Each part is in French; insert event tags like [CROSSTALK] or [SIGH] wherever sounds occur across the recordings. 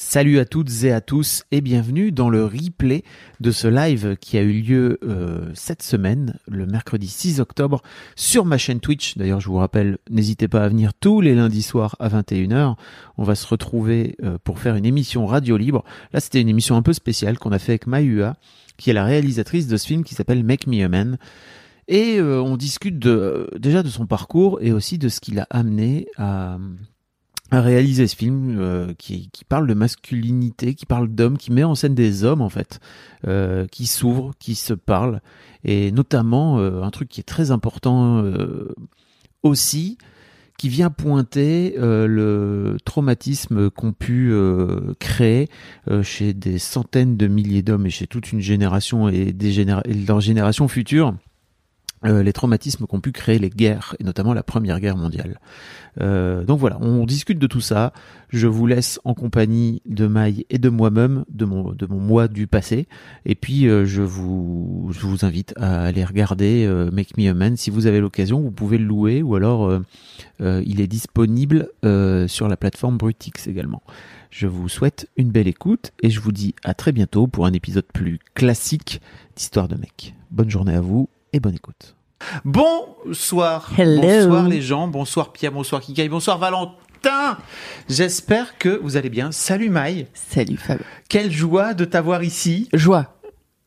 Salut à toutes et à tous et bienvenue dans le replay de ce live qui a eu lieu euh, cette semaine, le mercredi 6 octobre, sur ma chaîne Twitch. D'ailleurs, je vous rappelle, n'hésitez pas à venir tous les lundis soirs à 21h. On va se retrouver euh, pour faire une émission radio libre. Là, c'était une émission un peu spéciale qu'on a fait avec Mayua, qui est la réalisatrice de ce film qui s'appelle Make Me a Man. Et euh, on discute déjà de son parcours et aussi de ce qui l'a amené à à réaliser ce film euh, qui, qui, parle de masculinité, qui parle d'hommes, qui met en scène des hommes en fait, euh, qui s'ouvrent, qui se parlent, et notamment euh, un truc qui est très important aussi, qui vient pointer le traumatisme qu'ont pu créer chez des centaines de milliers d'hommes et chez toute une génération et, des généra et leurs générations futures. Euh, les traumatismes qu'ont pu créer les guerres, et notamment la Première Guerre mondiale. Euh, donc voilà, on discute de tout ça. Je vous laisse en compagnie de Maï et de moi-même, de mon, de mon moi du passé. Et puis euh, je, vous, je vous invite à aller regarder euh, Make Me a Man. Si vous avez l'occasion, vous pouvez le louer, ou alors euh, il est disponible sur la plateforme Brutix également. Je vous souhaite une belle écoute et je vous dis à très bientôt pour un épisode plus classique d'Histoire de mec. Bonne journée à vous et bonne écoute. Bonsoir. Hello. Bonsoir les gens. Bonsoir Pierre. Bonsoir Kikaï. Bonsoir Valentin. J'espère que vous allez bien. Salut Maï. Salut Fab. Quelle joie de t'avoir ici. Joie.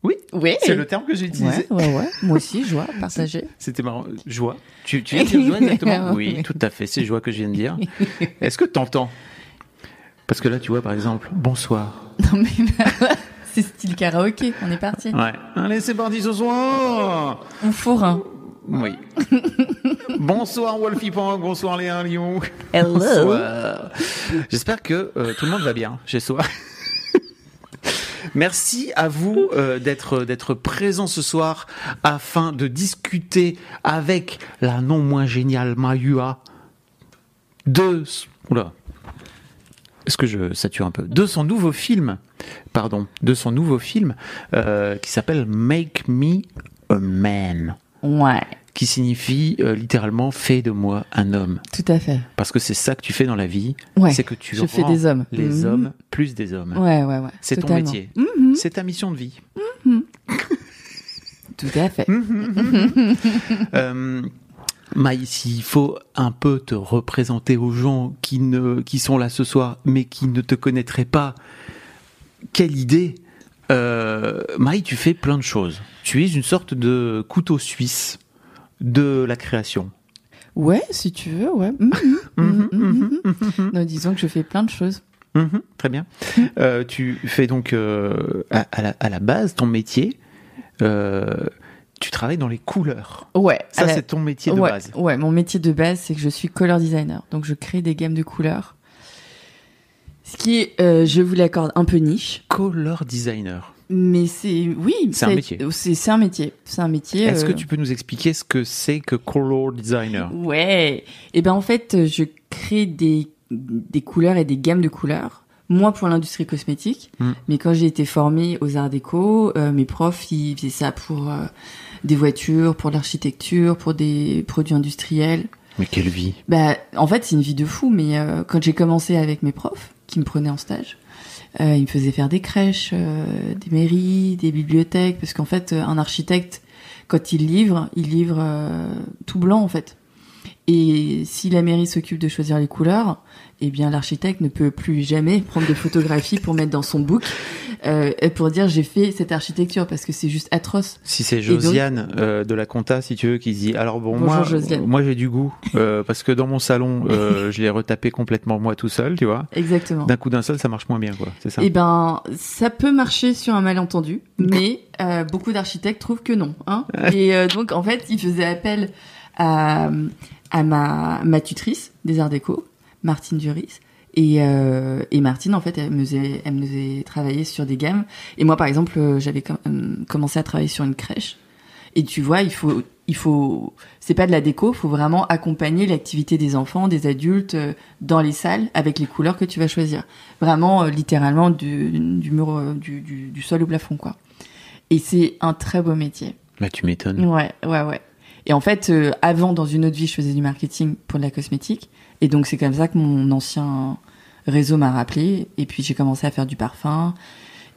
Oui. Oui. C'est le terme que j'ai utilisé. Ouais, ouais, ouais. Moi aussi, joie, partagée. [LAUGHS] C'était marrant. Joie. Tu, tu viens de dire joie [LAUGHS] exactement? Oui, tout à fait. C'est joie que je viens de dire. [LAUGHS] Est-ce que t'entends? Parce que là, tu vois, par exemple, bonsoir. Non mais c'est style karaoké. On est parti. Ouais. Allez, c'est parti ce soir. On fourre. Oui. [LAUGHS] bonsoir Wolfie Pong, bonsoir Léa Lyon. Hello. Bonsoir. J'espère que euh, tout le monde va bien chez soi. [LAUGHS] Merci à vous euh, d'être d'être présent ce soir afin de discuter avec la non moins géniale Mayua de oula est-ce que je sature un peu de son nouveau film pardon de son nouveau film euh, qui s'appelle Make Me a Man Ouais. qui signifie euh, littéralement fais de moi un homme Tout à fait. parce que c'est ça que tu fais dans la vie Ouais. c'est que tu Je fais des hommes. les Mhm. hommes plus des hommes Ouais, ouais, ouais. c'est ton métier Mhm. c'est ta mission de vie Tout à fait. [LAUGHS] [LAUGHS] Euh, Maï, s'il faut un peu te représenter aux gens qui ne qui sont là ce soir, mais qui ne te connaîtraient pas, quelle idée? Euh, Maï, tu fais plein de choses. Tu es une sorte de couteau suisse de la création. Ouais, si tu veux, ouais. Mhm, mhm, mhm, mhm. Non, disons que je fais plein de choses. Très bien. Euh, tu fais donc euh, à, à la, à la base ton métier. euh, tu travailles dans les couleurs. Ouais. Ça, la- c'est ton métier de ouais, base. Ouais, mon métier de base, c'est que je suis color designer. Donc, je crée des gammes de couleurs. Ce qui est, euh, je vous l'accorde, un peu niche. Color designer. Mais c'est, oui. C'est un métier. C'est un métier. C'est un métier. Est-ce que euh, tu peux nous expliquer ce que c'est que color designer? Ouais. Et ben en fait, je crée des des couleurs et des gammes de couleurs. Moi pour l'industrie cosmétique, Mm. mais quand j'ai été formée aux arts déco, euh, mes profs ils faisaient ça pour euh, des voitures, pour l'architecture, pour des produits industriels. Mais quelle vie Bah en fait c'est une vie de fou. Mais euh, quand j'ai commencé avec mes profs qui me prenaient en stage, euh, ils me faisaient faire des crèches, euh, des mairies, des bibliothèques, parce qu'en fait euh, un architecte quand il livre, il livre euh, tout blanc en fait. Et si la mairie s'occupe de choisir les couleurs, eh bien l'architecte ne peut plus jamais prendre de photographies pour mettre dans son book euh, pour dire j'ai fait cette architecture parce que c'est juste atroce. Si c'est donc- Josiane euh, de la compta, si tu veux, qui se dit alors bon Bonjour, moi, Josiane. moi j'ai du goût euh, parce que dans mon salon, euh, je l'ai retapé complètement moi tout seul, tu vois. Exactement. D'un coup d'un seul, ça marche moins bien, quoi. C'est ça. Eh ben, ça peut marcher sur un malentendu, [LAUGHS] mais beaucoup d'architectes trouvent que non. Hein et donc, en fait, ils faisaient appel à, à ma, ma tutrice des arts déco Martine Duris. Et, euh, et Martine, en fait, elle me, faisait, elle me faisait travailler sur des gammes. Et moi, par exemple, euh, j'avais com- euh, commencé à travailler sur une crèche. Et tu vois, il faut, il faut, c'est pas de la déco, faut vraiment accompagner l'activité des enfants, des adultes euh, dans les salles avec les couleurs que tu vas choisir. Vraiment, littéralement, du, du mur, du, du, du sol au plafond, quoi. Et c'est un très beau métier. Bah, tu m'étonnes. Ouais, ouais, ouais. Et en fait, euh, avant, dans une autre vie, je faisais du marketing pour de la cosmétique. Et donc, c'est comme ça que mon ancien réseau m'a rappelé. Et puis, j'ai commencé à faire du parfum.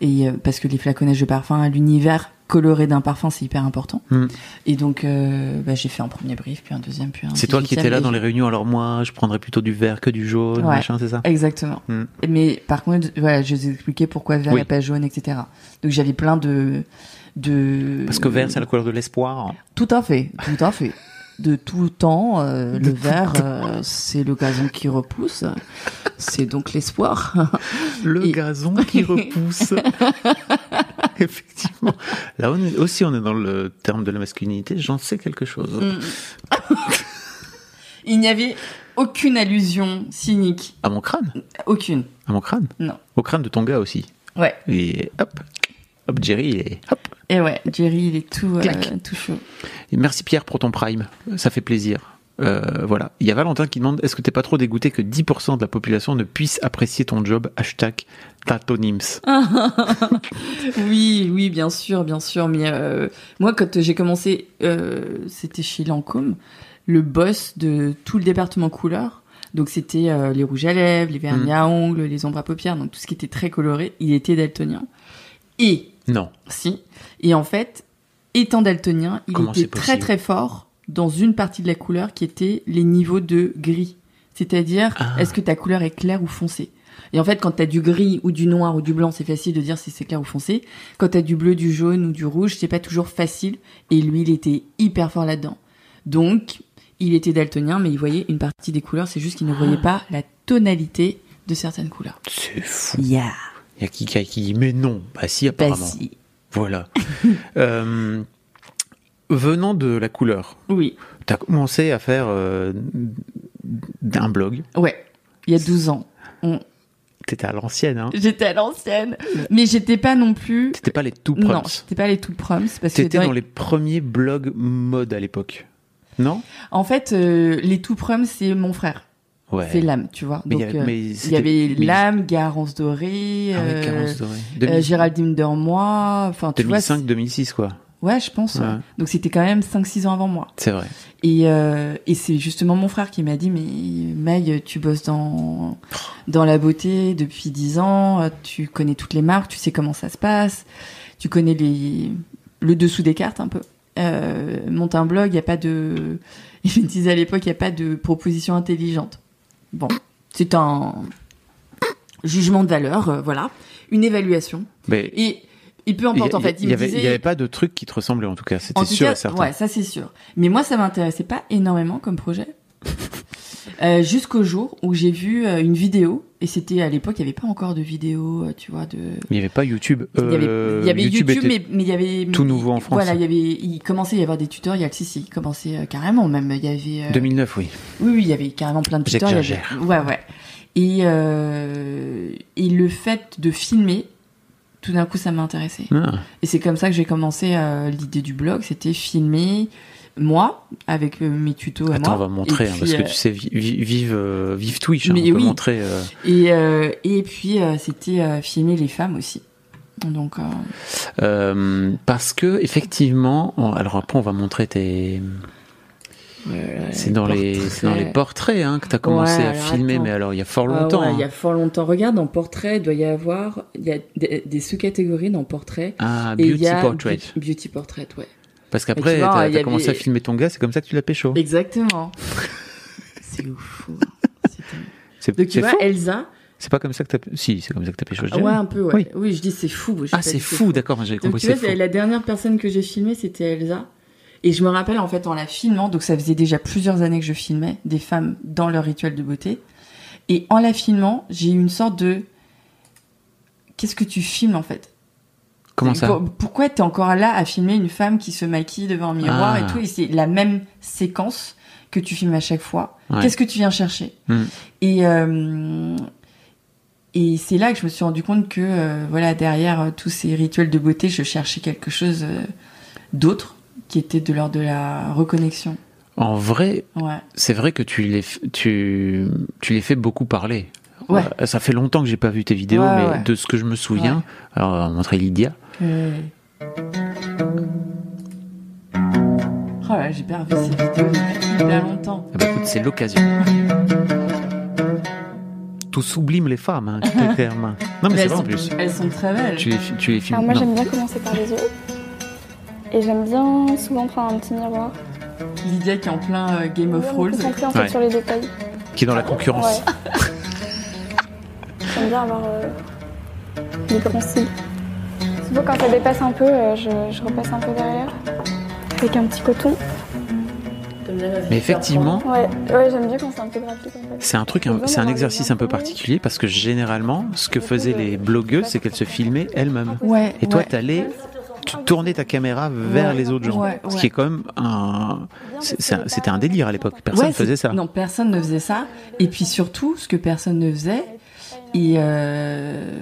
Et euh, parce que les flaconnages de parfum, l'univers coloré d'un parfum, c'est hyper important. Hmm. Et donc, euh, bah, j'ai fait un premier brief, puis un deuxième, puis un C'est toi qui étais là dans les réunions, alors moi, je prendrais plutôt du vert que du jaune, Ouais. machin, c'est ça? Exactement. Hmm. Mais par contre, voilà, je vous ai expliqué pourquoi vert Oui. et pas jaune, etc. Donc, j'avais plein de... de... Parce que vert, c'est la couleur de l'espoir. Tout à fait, tout à fait. De tout temps, euh, le vert, euh, c'est le gazon qui repousse. C'est donc l'espoir. [LAUGHS] Le Et- gazon qui repousse. [LAUGHS] Effectivement. Là on est- aussi, on est dans le terme de la masculinité. J'en sais quelque chose. Mm. Il n'y avait aucune allusion cynique. À mon crâne? Aucune. À mon crâne? Non. Au crâne de ton gars aussi? Ouais. Et hop. Hop, Jerry, et hop. Et ouais, Jerry, il est tout, euh, tout chaud. Et merci Pierre pour ton prime. Ça fait plaisir. Euh, voilà. Il y a Valentin qui demande est-ce que t'es pas trop dégoûté que 10% de la population ne puisse apprécier ton job? Hashtag Tatonims. [LAUGHS] Oui, oui, bien sûr, bien sûr. Mais euh, moi, quand j'ai commencé, euh, c'était chez Lancôme, le boss de tout le département couleur. Donc c'était euh, les rouges à lèvres, les vernis à ongles, les ombres à paupières, donc tout ce qui était très coloré. Il était daltonien. Et Non. si, et en fait, étant daltonien, il Comment était très très fort dans une partie de la couleur qui était les niveaux de gris. C'est-à-dire, Ah. est-ce que ta couleur est claire ou foncée? Et en fait, quand t'as du gris ou du noir ou du blanc, c'est facile de dire si c'est clair ou foncé. Quand t'as du bleu, du jaune ou du rouge, c'est pas toujours facile. Et lui, il était hyper fort là-dedans. Donc, il était daltonien, mais il voyait une partie des couleurs. C'est juste qu'il ne voyait pas la tonalité de certaines couleurs. C'est fou. Yeah. Il y a qui, qui dit mais non. Bah si, Bah apparemment. si. Voilà. [LAUGHS] Euh, venant de la couleur, Oui. tu as commencé à faire euh, un blog. Ouais. Il y a 12 ans. On- T'étais à l'ancienne, hein. J'étais à l'ancienne, mais j'étais pas non plus. T'étais pas les tout Non, proms. j'étais pas les tout proms parce que T'étais dans- dans les premiers blogs mode à l'époque. Non? En fait euh, les tout proms c'est mon frère, Ouais. c'est l'âme, tu vois. Mais il Donc y avait- euh, il y avait l'âme, Garance dorée, Ah ouais, euh, Doré. euh, 2000 Géraldine Dermois, enfin tu vois. 2005-2006, quoi. Ouais, je pense. ouais. Ouais. Donc c'était quand même 5-6 ans avant moi. C'est vrai. Et, euh, et c'est justement mon frère qui m'a dit mais Maï, tu bosses dans dans la beauté depuis 10 ans, tu connais toutes les marques, tu sais comment ça se passe, tu connais les le dessous des cartes un peu. Euh, monte un blog, il y a pas de [LAUGHS] il me disait à l'époque il y a pas de proposition intelligente. Bon, c'est un jugement de valeur, euh, voilà, une évaluation. Mais Et et peu y, importe en fait, il il, y me avait, disait pas de truc qui te ressemblait en tout cas. C'était sûr cas, et certain. ouais, ça c'est sûr. Mais moi, ça m'intéressait pas énormément comme projet. [LAUGHS] Euh, Jusqu'au jour où j'ai vu euh, une vidéo, et c'était à l'époque, il n'y avait pas encore de vidéo, euh, tu vois, de. Il y avait pas YouTube. Il y avait, Euh, il y avait YouTube, mais, mais il y avait. tout nouveau en France. Voilà, il y avait, il commençait à y avoir des tutoriels. Si, si, il commençait euh, carrément même. Il y avait. euh, 2009, oui. oui, oui, il y avait carrément plein de tutoriels. J'exagère. Ouais, ouais. Et, euh, et le fait de filmer, tout d'un coup, ça m'a intéressé. Ah. Et c'est comme ça que j'ai commencé euh, l'idée du blog, c'était filmer moi avec euh, mes tutos à Attends, moi. on va montrer, hein, parce que euh, tu sais, vi- vi- vive, euh, vive Twitch, hein, on peut montrer. Et, et puis c'était filmer les femmes aussi. Donc euh, euh, parce que effectivement, on- alors après on va montrer tes. euh, C'est dans les, c'est dans les portraits hein, que tu as commencé Ouais, à filmer, attends. mais alors il y a fort Ah longtemps. ouais, il y a hein. fort longtemps. Regarde, dans portrait, il doit y avoir il y a des, des sous-catégories dans portrait. Ah, et beauty y a portrait. beau- Beauty portrait, ouais. Parce qu'après, t'as avait- commencé à filmer ton gars, c'est comme ça que tu l'as pécho. Exactement. [LAUGHS] c'est ouf. C'est Donc tu vois. Elsa, C'est pas comme ça que t'as. Si, c'est comme ça que t'as pécho. je ouais, dirais. un peu, ouais. Oui. Oui, je dis c'est fou. Ah, c'est fou, d'accord, j'avais compris. tu vois, la dernière personne que j'ai filmée, c'était Elsa. Et je me rappelle en fait en la filmant, donc ça faisait déjà plusieurs années que je filmais des femmes dans leur rituel de beauté. Et en la filmant, j'ai eu une sorte de qu'est-ce que tu filmes en fait? Comment ça Pour- Pourquoi t'es encore là à filmer une femme qui se maquille devant un miroir Ah. et tout Et c'est la même séquence que tu filmes à chaque fois Ouais. Qu'est-ce que tu viens chercher Mm. Et euh, et c'est là que je me suis rendu compte que euh, voilà derrière euh, tous ces rituels de beauté, je cherchais quelque chose d'autre qui était de l'ordre de la reconnexion. En vrai, Ouais. c'est vrai que tu les, tu, tu les fais beaucoup parler. Ouais. Ça fait longtemps que j'ai pas vu tes vidéos, Ouais, mais ouais. de ce que je me souviens, alors on va montrer Lydia. Oh là, j'ai pas revu ces vidéos depuis hyper longtemps. Ah bah écoute, c'est l'occasion. [LAUGHS] Tout sublime les femmes, hein, qui te terme. Non mais c'est elles, vrai en sont, plus. elles sont très belles. Tu les, fi- tu les filmes. Alors moi non. j'aime bien commencer par les yeux. Et j'aime bien souvent prendre un petit miroir. Lydia qui est en plein euh, Game of Thrones. en fait Ouais. sur les détails. Qui est dans la concurrence. Ouais. [LAUGHS] j'aime bien avoir euh, des grands cils. Quand ça dépasse un peu, euh, je, je repasse un peu derrière. Avec un petit coton. Mais effectivement, Ouais, ouais j'aime bien quand c'est un peu graphique en fait. c'est un truc, c'est un exercice un peu particulier parce que généralement, ce que faisaient les blogueuses, c'est qu'elles se filmaient elles-mêmes. Ouais. Et toi, ouais. t'allais, tu tournais ta caméra vers Ouais, les autres gens. ouais, Ce qui est quand même un, c'était un délire à l'époque. Personne Ouais, ne faisait ça. Non, personne ne faisait ça. Et puis surtout, ce que personne ne faisait, et, euh,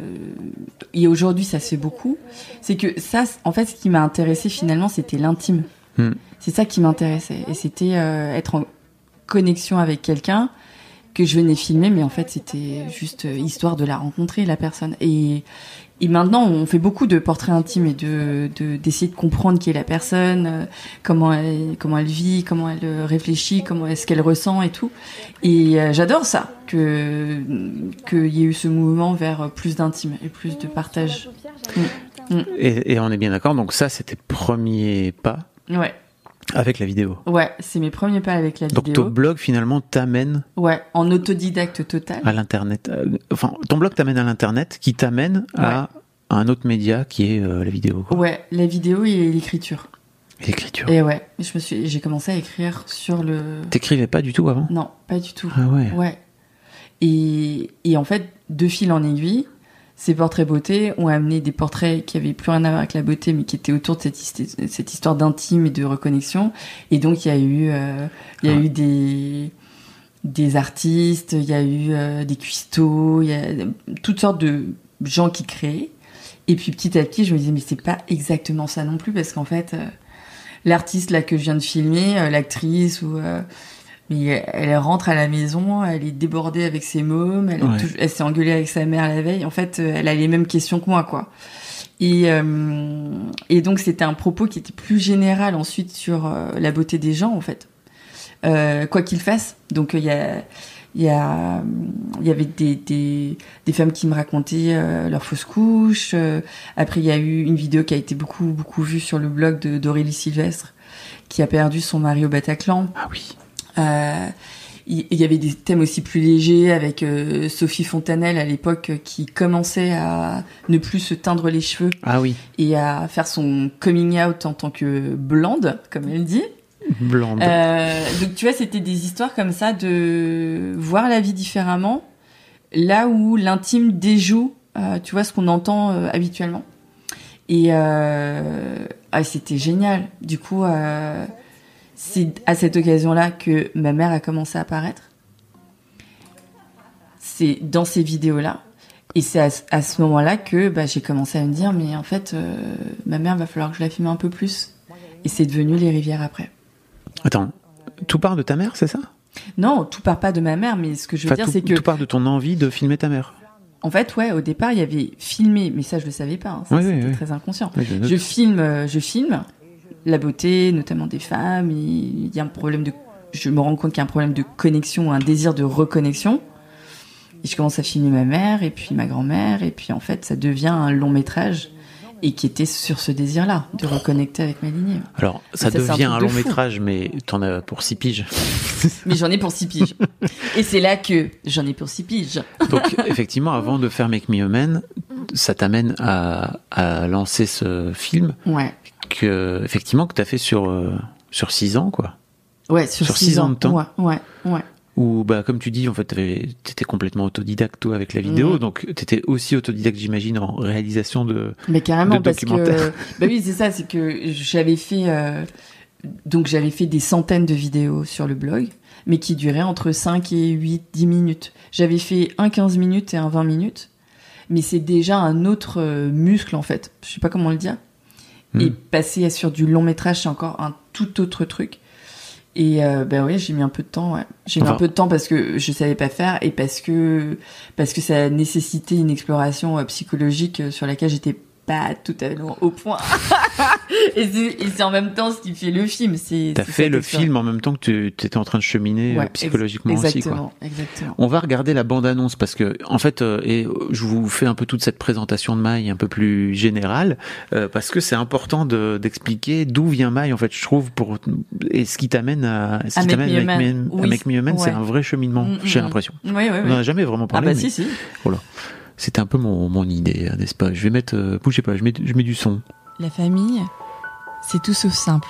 et aujourd'hui ça se fait beaucoup, c'est que ça, en fait, ce qui m'a intéressé finalement, c'était l'intime. Hmm. C'est ça qui m'intéressait. Et c'était euh, être en connexion avec quelqu'un que je venais filmer, mais en fait, c'était juste euh, histoire de la rencontrer, la personne. Et, et maintenant, on fait beaucoup de portraits intimes et de de- d'essayer de, comprendre qui est la personne, euh, comment elle, comment elle vit, comment elle euh, réfléchit, comment est-ce qu'elle ressent et tout. Et euh, j'adore ça, que qu'il y ait eu ce mouvement vers plus d'intime et plus de partage. Et, et on est bien d'accord. Donc ça, c'était premier pas Ouais, avec la vidéo. ouais, c'est mes premiers pas avec la Donc vidéo. ton blog finalement t'amène Ouais, en autodidacte total. à l'internet. Euh, Enfin, ton blog t'amène à l'internet, qui t'amène à un autre média qui est euh, la vidéo, quoi. Ouais, la vidéo et l'écriture. L'écriture. Et ouais, je me suis, j'ai commencé à écrire sur le. T'écrivais pas du tout avant? Non, pas du tout. Ah ouais. Ouais. Et, et en fait, de fil en aiguille, ces portraits beauté ont amené des portraits qui avaient plus rien à voir avec la beauté, mais qui étaient autour de cette, hist- cette histoire d'intime et de reconnexion. Et donc, il y a eu, euh, il y a Ouais. eu des, des artistes, il y a eu euh, des cuistots, il y a toutes sortes de gens qui créaient. Et puis, petit à petit, je me disais, mais c'est pas exactement ça non plus, parce qu'en fait, euh, l'artiste là que je viens de filmer, l'actrice ou mais elle rentre à la maison, elle est débordée avec ses mômes, elle, Ouais. s'est engueulée avec sa mère la veille. En fait, euh, elle a les mêmes questions que moi, quoi. Et, euh, et donc, c'était un propos qui était plus général ensuite sur euh, la beauté des gens, en fait. Euh, quoi qu'ils fassent. Donc, il y a. Il y, a, il y avait des, des, des femmes qui me racontaient euh, leur fausse couche. Euh, après, il y a eu une vidéo qui a été beaucoup, beaucoup vue sur le blog d'Aurélie Sylvestre, qui a perdu son mari au Bataclan. Ah oui. Euh, il y avait des thèmes aussi plus légers avec euh, Sophie Fontanelle à l'époque euh, qui commençait à ne plus se teindre les cheveux Ah oui. et à faire son coming out en tant que blonde, comme elle dit. Blonde. Euh, donc tu vois, c'était des histoires comme ça de voir la vie différemment, là où l'intime déjoue, euh, tu vois, ce qu'on entend euh, habituellement. Et euh, ah, c'était génial. Du coup, euh, c'est à cette occasion-là que ma mère a commencé à apparaître. C'est dans ces vidéos-là. Et c'est à, ce- à ce moment-là que bah, j'ai commencé à me dire, mais en fait, euh, ma mère va falloir que je la filme un peu plus. Et c'est devenu les rivières après. Attends, tout part de ta mère, c'est ça? Non, tout part pas de ma mère, mais ce que je veux Enfin, dire, c'est que, tout part de ton envie de filmer ta mère. en fait, ouais, au départ, il y avait filmé, mais ça, je le savais pas, hein, Oui, c'était oui. très inconscient. Oui. Je filme, euh, je filme la beauté, notamment des femmes. Il y a un problème de, je me rends compte qu'il y a un problème de connexion, un désir de reconnexion. Et je commence à filmer ma mère et puis ma grand-mère, et puis en fait, ça devient un long métrage et qui était sur ce désir-là, de reconnecter avec ma lignée. Alors, ça, ça, c'est un devient un long métrage, mais t'en as pour six piges. [LAUGHS] Mais j'en ai pour six piges. Et c'est là que j'en ai pour six piges. Donc, effectivement, avant de faire Make Me a Man, ça t'amène à, à lancer ce film Ouais. Que, effectivement, que t'as fait sur, euh, sur six ans, quoi. Ouais, sur, Sur six, six ans de temps. Ouais, ouais, ouais. Ou, bah, comme tu dis, en fait, t'étais complètement autodidacte, toi, avec la vidéo. Mhm. Donc, t'étais aussi autodidacte, j'imagine, en réalisation de. Mais carrément, de parce que. [LAUGHS] Bah oui, c'est ça, c'est que j'avais fait. euh, Donc, j'avais fait des centaines de vidéos sur le blog. mais qui durait entre 5 et 8, 10 minutes. J'avais fait un 15 minutes et un 20 minutes, mais c'est déjà un autre euh, muscle en fait. Je sais pas comment le dire. Hmm. Et passer sur du long métrage, c'est encore un tout autre truc. Et euh, ben oui, j'ai mis un peu de temps. Ouais. J'ai mis Enfin- un peu de temps parce que je savais pas faire et parce que parce que ça nécessitait une exploration euh, psychologique euh, sur laquelle j'étais pas tout à fait au point. [LAUGHS] et c'est en même temps ce qui fait le film. C'est T'as fait le film en même temps que tu étais en train de cheminer euh, Ouais, psychologiquement ex- aussi. Quoi. Exactement. On va regarder la bande-annonce parce que, en fait, euh, et euh, je vous fais un peu toute cette présentation de Maï un peu plus générale euh, parce que c'est important de- d'expliquer d'où vient Maï en fait. Je trouve pour et ce qui t'amène à ce qui Make t'amène Me à Make Human. Me- Oui, c'est un vrai cheminement. Mm, J'ai mm. l'impression. Oui, oui, On n'en a jamais vraiment Ah parlé. bah mais si, si. C'était un peu mon, idée, hein, n'est-ce pas? Je vais mettre, euh, bougez pas, je mets, je mets du son. La famille, c'est tout sauf simple.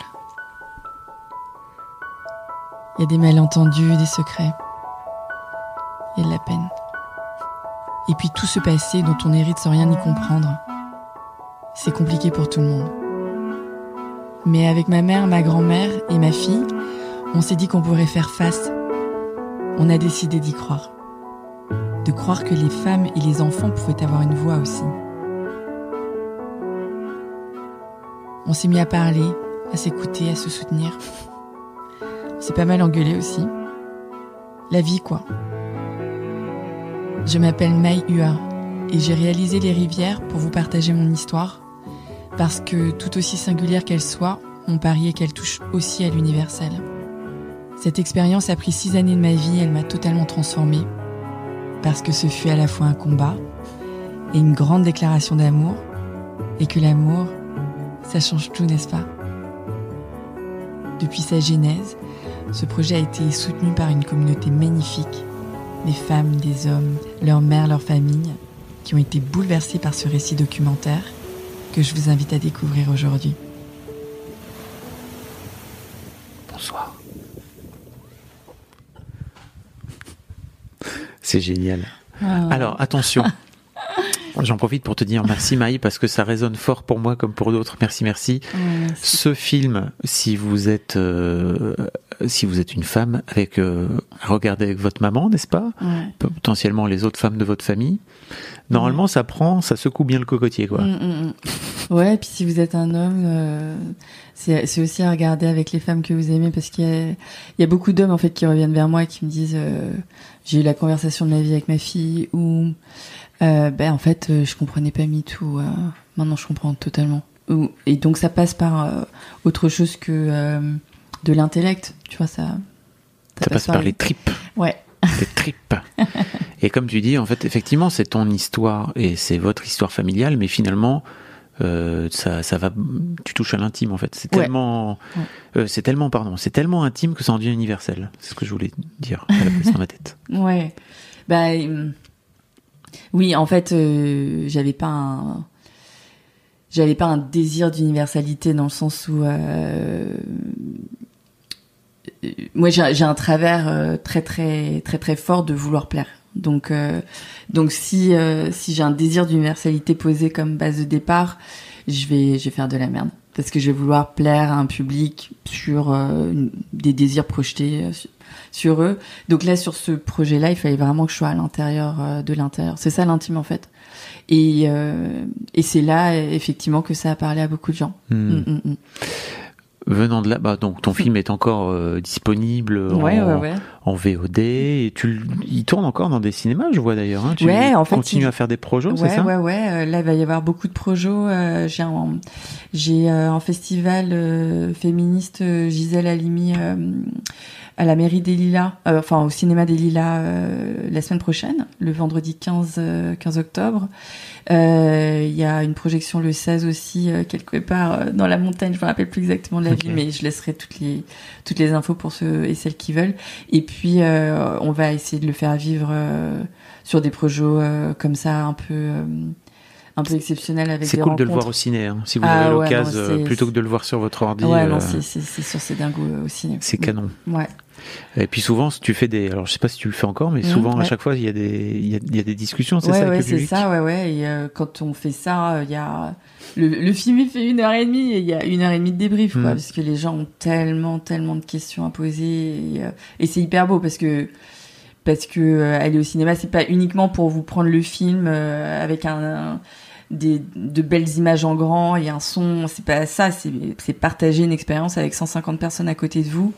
Il y a des malentendus, des secrets. Il y a de la peine. Et puis tout ce passé dont on hérite sans rien y comprendre. C'est compliqué pour tout le monde. Mais avec ma mère, ma grand-mère et ma fille, on s'est dit qu'on pourrait faire face. On a décidé d'y croire. De croire que les femmes et les enfants pouvaient avoir une voix aussi. On s'est mis à parler, à s'écouter, à se soutenir. On s'est pas mal engueulé aussi. La vie, quoi. Je m'appelle Mai Hua et j'ai réalisé Les Rivières pour vous partager mon histoire parce que tout aussi singulière qu'elle soit, mon pari est qu'elle touche aussi à l'universel. Cette expérience a pris six années de ma vie, elle m'a totalement transformée parce que ce fut à la fois un combat et une grande déclaration d'amour et que l'amour, ça change tout, n'est-ce pas? Depuis sa genèse, ce projet a été soutenu par une communauté magnifique, des femmes, des hommes, leurs mères, leurs familles, qui ont été bouleversées par ce récit documentaire que je vous invite à découvrir aujourd'hui. Bonsoir. C'est génial. Alors, attention. [LAUGHS] J'en profite pour te dire merci Maï parce que ça résonne fort pour moi comme pour d'autres. Merci, merci. Ce film, si vous êtes euh, si vous êtes une femme avec euh, à regarder avec votre maman, n'est-ce pas? Ouais. Potentiellement les autres femmes de votre famille. Normalement, ça prend, ça secoue bien le cocotier, quoi. Mm, mm, mm. Ouais, et puis si vous êtes un homme, euh, c'est aussi à regarder avec les femmes que vous aimez parce qu'il y y a beaucoup d'hommes en fait qui reviennent vers moi et qui me disent euh, j'ai eu la conversation de ma vie avec ma fille ou euh, ben en fait euh, je comprenais pas MeToo, euh, maintenant je comprends totalement. Et donc ça passe par euh, autre chose que de l'intellect, tu vois ça. Ça passe par les tripes. Ouais. [LAUGHS] les tripes. Et comme tu dis, en fait, effectivement, c'est ton histoire et c'est votre histoire familiale, mais finalement, euh, ça, ça va, tu touches à l'intime en fait. C'est Ouais. tellement, Ouais. euh, c'est tellement, pardon, c'est tellement intime que ça en devient universel. C'est ce que je voulais dire à la place dans ma tête. [LAUGHS] Ouais. Bah hum, oui, en fait, euh, j'avais pas un j'avais pas un désir d'universalité dans le sens où euh, euh, moi j'ai j'ai un travers euh, très très très très fort de vouloir plaire. Donc euh, donc si euh, si j'ai un désir d'universalité posé comme base de départ, je vais je vais faire de la merde parce que je vais vouloir plaire à un public sur euh, une- des désirs projetés sur, eux. Donc là sur ce projet-là, il fallait vraiment que je sois à l'intérieur de l'intérieur. C'est ça l'intime en fait. Et et c'est là effectivement que ça a parlé à beaucoup de gens. Hmm. Mm, mm, mm. Venant de là, bah, donc ton film est encore euh, disponible Ouais, en, ouais, ouais. en VOD. Et tu, il tourne encore dans des cinémas, je vois d'ailleurs. Hein. Tu Ouais, en fait, continues il- à faire des projets, c'est Ouais, ça? ouais, ouais. Euh, Là, il va y avoir beaucoup de projets. Euh, j'ai un, j'ai euh, un festival euh, féministe euh, Gisèle Halimi euh, à la mairie des Lilas, euh, enfin au cinéma des Lilas euh, la semaine prochaine, le vendredi 15, euh, 15 octobre. Euh, Il y a une projection le 16 aussi euh, quelque part euh, dans la montagne. Je me rappelle plus exactement de la ville, [LAUGHS] mais je laisserai toutes les toutes les infos pour ceux et celles qui veulent. Et puis euh, on va essayer de le faire vivre euh, sur des projets euh, comme ça un peu euh, un peu exceptionnel avec C'est cool de le voir au ciné, hein. si vous Ah avez ouais, l'occasion, euh, plutôt que de le voir sur votre ordi. Ouais, euh, non, c'est c'est- c'est sûr, c'est dingo euh, aussi. c'est canon. Ouais. Et puis souvent, si tu fais des, alors je sais pas si tu le fais encore, mais Mhm, souvent à ouais. chaque fois, il y a des, il y a, il y a des discussions, c'est ouais, ça ouais, c'est ça, ouais, ouais. Et euh, quand on fait ça, euh, il y a le, le film il fait une heure et demie et il y a une heure et demie de débrief, quoi, Mm. parce que les gens ont tellement, tellement de questions à poser et, euh, et c'est hyper beau parce que parce que euh, aller au cinéma, c'est pas uniquement pour vous prendre le film avec un, un- des, de belles images en grand et un son. C'est pas ça, c'est c'est partager une expérience avec 150 personnes à côté de vous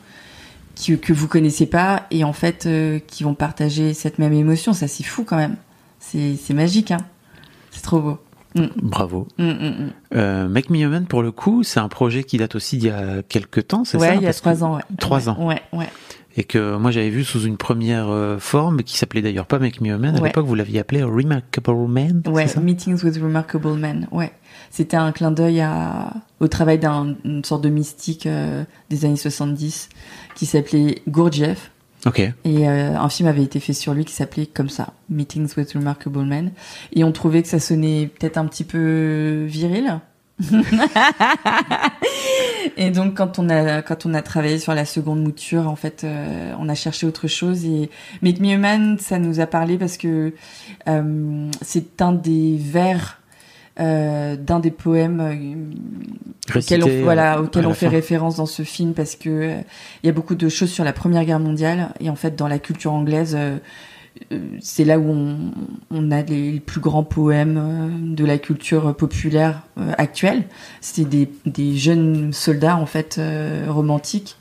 qui, que vous connaissez pas et en fait euh, qui vont partager cette même émotion. Ça, c'est fou quand même. C'est magique, hein. C'est trop beau. Bravo. Mm, mm, mm. Euh, Make Me Human, pour le coup, c'est un projet qui date aussi d'il y a quelques temps, c'est ça? Ouais, il y a trois ans. Ouais. Trois ans. Ouais, ouais. Et que moi j'avais vu sous une première euh, forme qui s'appelait d'ailleurs pas Make Me Human. À Ouais. l'époque, vous l'aviez appelé Remarkable Man. Ouais, ça? Meetings with Remarkable Men. Ouais, c'était un clin d'œil à au travail d'une sorte de mystique euh, des années 70 qui s'appelait Gurdjieff. Ok. Et euh, un film avait été fait sur lui qui s'appelait comme ça, Meetings with Remarkable Men. Et on trouvait que ça sonnait peut-être un petit peu viril. [LAUGHS] et donc quand on a quand on a travaillé sur la seconde mouture, en fait, euh, on a cherché autre chose. Et Make Me a Man, ça nous a parlé parce que euh, c'est un des vers euh, d'un des poèmes euh, auquel on, Récité, voilà, euh, auquel à on fait fin. référence dans ce film parce que il y a beaucoup de choses sur la Première Guerre mondiale et en fait dans la culture anglaise c'est là où on, on a les, les plus grands poèmes euh, de la culture populaire euh, actuelle. C'était des, des jeunes soldats en fait euh, romantiques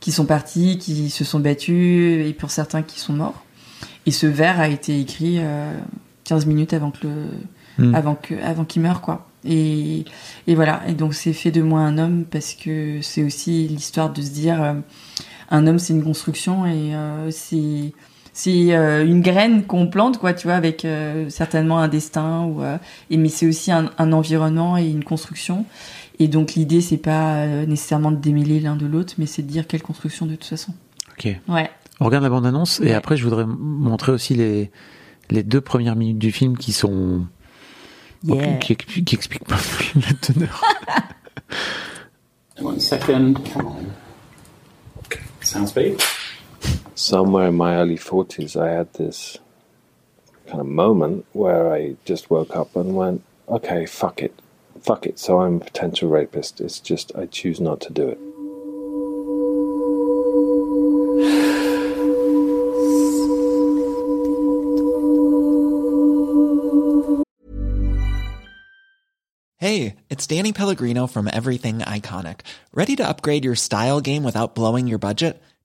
qui sont partis, qui se sont battus et pour certains qui sont morts. Et ce vers a été écrit euh, 15 minutes avant que le Mm. avant que avant qu'il meure quoi. Et, et voilà. Et donc c'est fait de moi un homme parce que c'est aussi l'histoire de se dire euh, un homme c'est une construction et euh, c'est c'est euh, une graine qu'on plante quoi tu vois avec euh, certainement un destin ou euh, et mais c'est aussi un, un environnement et une construction et donc l'idée c'est pas euh, nécessairement de démêler l'un de l'autre mais c'est de dire quelle construction de toute façon Ok. ouais On regarde la bande-annonce et Ouais. après je voudrais montrer aussi les, les deux premières minutes du film qui sont Yeah. qui, expli- qui expliquent pas [LAUGHS] la teneur. One second. Come on. Okay. Sound speed. Somewhere in my early 40s, I had this kind of moment where I just woke up and went, okay, fuck it. Fuck it. So I'm a potential rapist. It's just, I choose not to do it. Hey, it's Danny Pellegrino from Everything Iconic. Ready to upgrade your style game without blowing your budget?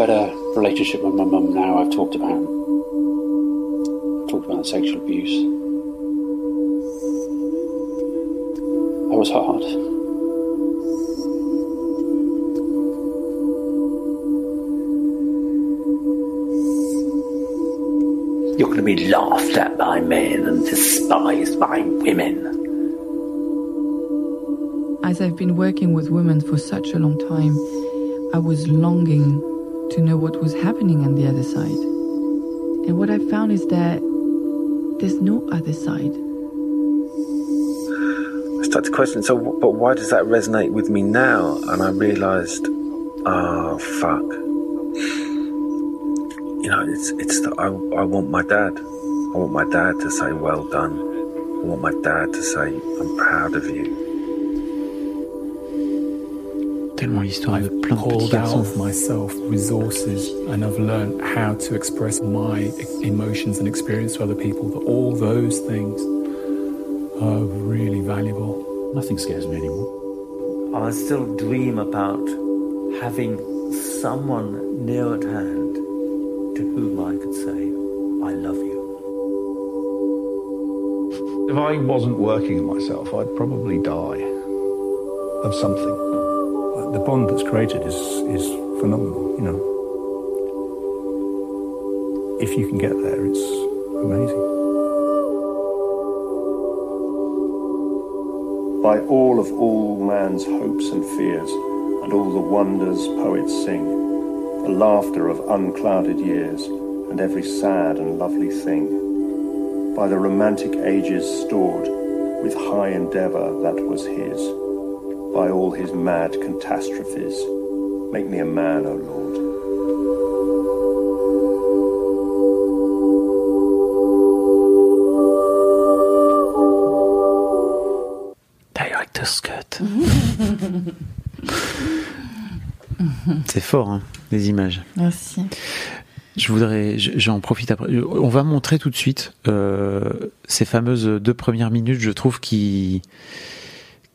Better relationship with my mum now. I've talked about talked about the sexual abuse. That was hard. You're going to be laughed at by men and despised by women. As I've been working with women for such a long time, I was longing to know what was happening on the other side. And what I found is that there's no other side. I started to question, so, but why does that resonate with me now? And I realised, oh, fuck. You know, it's, it's the, I, I want my dad. I want my dad to say, well done. I want my dad to say, I'm proud of you. Tellement l'histoire de I've plein de petits pulled out garçons. of myself resources and I've learned how to express my emotions and experience to other people. That all those things are really valuable. Nothing scares me anymore. I still dream about having someone near at hand to whom I could say, I love you. If I wasn't working on myself, I'd probably die of something. The bond that's created is, is phenomenal, you know. If you can get there, it's amazing. by all of all man's hopes and fears, and all the wonders poets sing, the laughter of unclouded years, and every sad and lovely thing, by the romantic ages stored with high endeavour that was his, by all his mad catastrophes, make me a man, O Lord. Director's [LAUGHS] cut. C'est fort, hein, les images. Merci. Je voudrais, je- j'en profite après. On va montrer tout de suite euh, ces fameuses deux premières minutes, je trouve, qui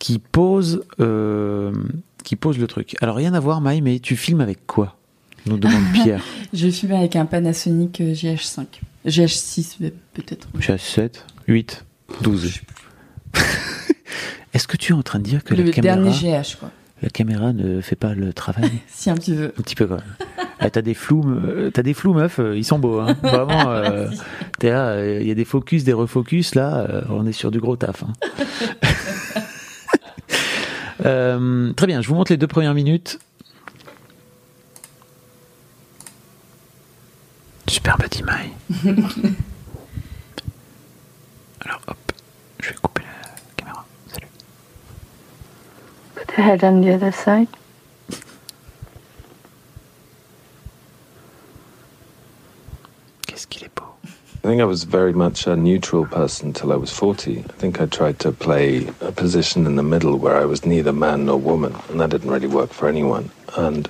qui posent euh, qui posent le truc. Alors rien à voir, Maï, mais tu filmes avec quoi? Nous demande [LAUGHS] Pierre. Je filme avec un Panasonic euh, GH5. GH6 euh, peut-être. J'ai 7, 8, 12. Est-ce que tu es en train de dire que Le la caméra, dernier GH quoi. la caméra ne fait pas le travail? [LAUGHS] Si un petit peu. Un petit peu quand même. Ah, t'as des flous, euh, t'as des flous meuf, ils sont beaux, hein. [LAUGHS] Vraiment. euh, t'es là, il y a des focus, des refocus là, on est sur du gros taf. hein. Euh, très bien, je vous montre les deux premières minutes. Super petit maille. [LAUGHS] Alors hop, je vais couper la caméra. Salut. Put the head on the other side. Qu'est-ce qu'il est. I think I was very much a neutral person till I was 40. I think I tried to play a position in the middle where I was neither man nor woman, and that didn't really work for anyone. And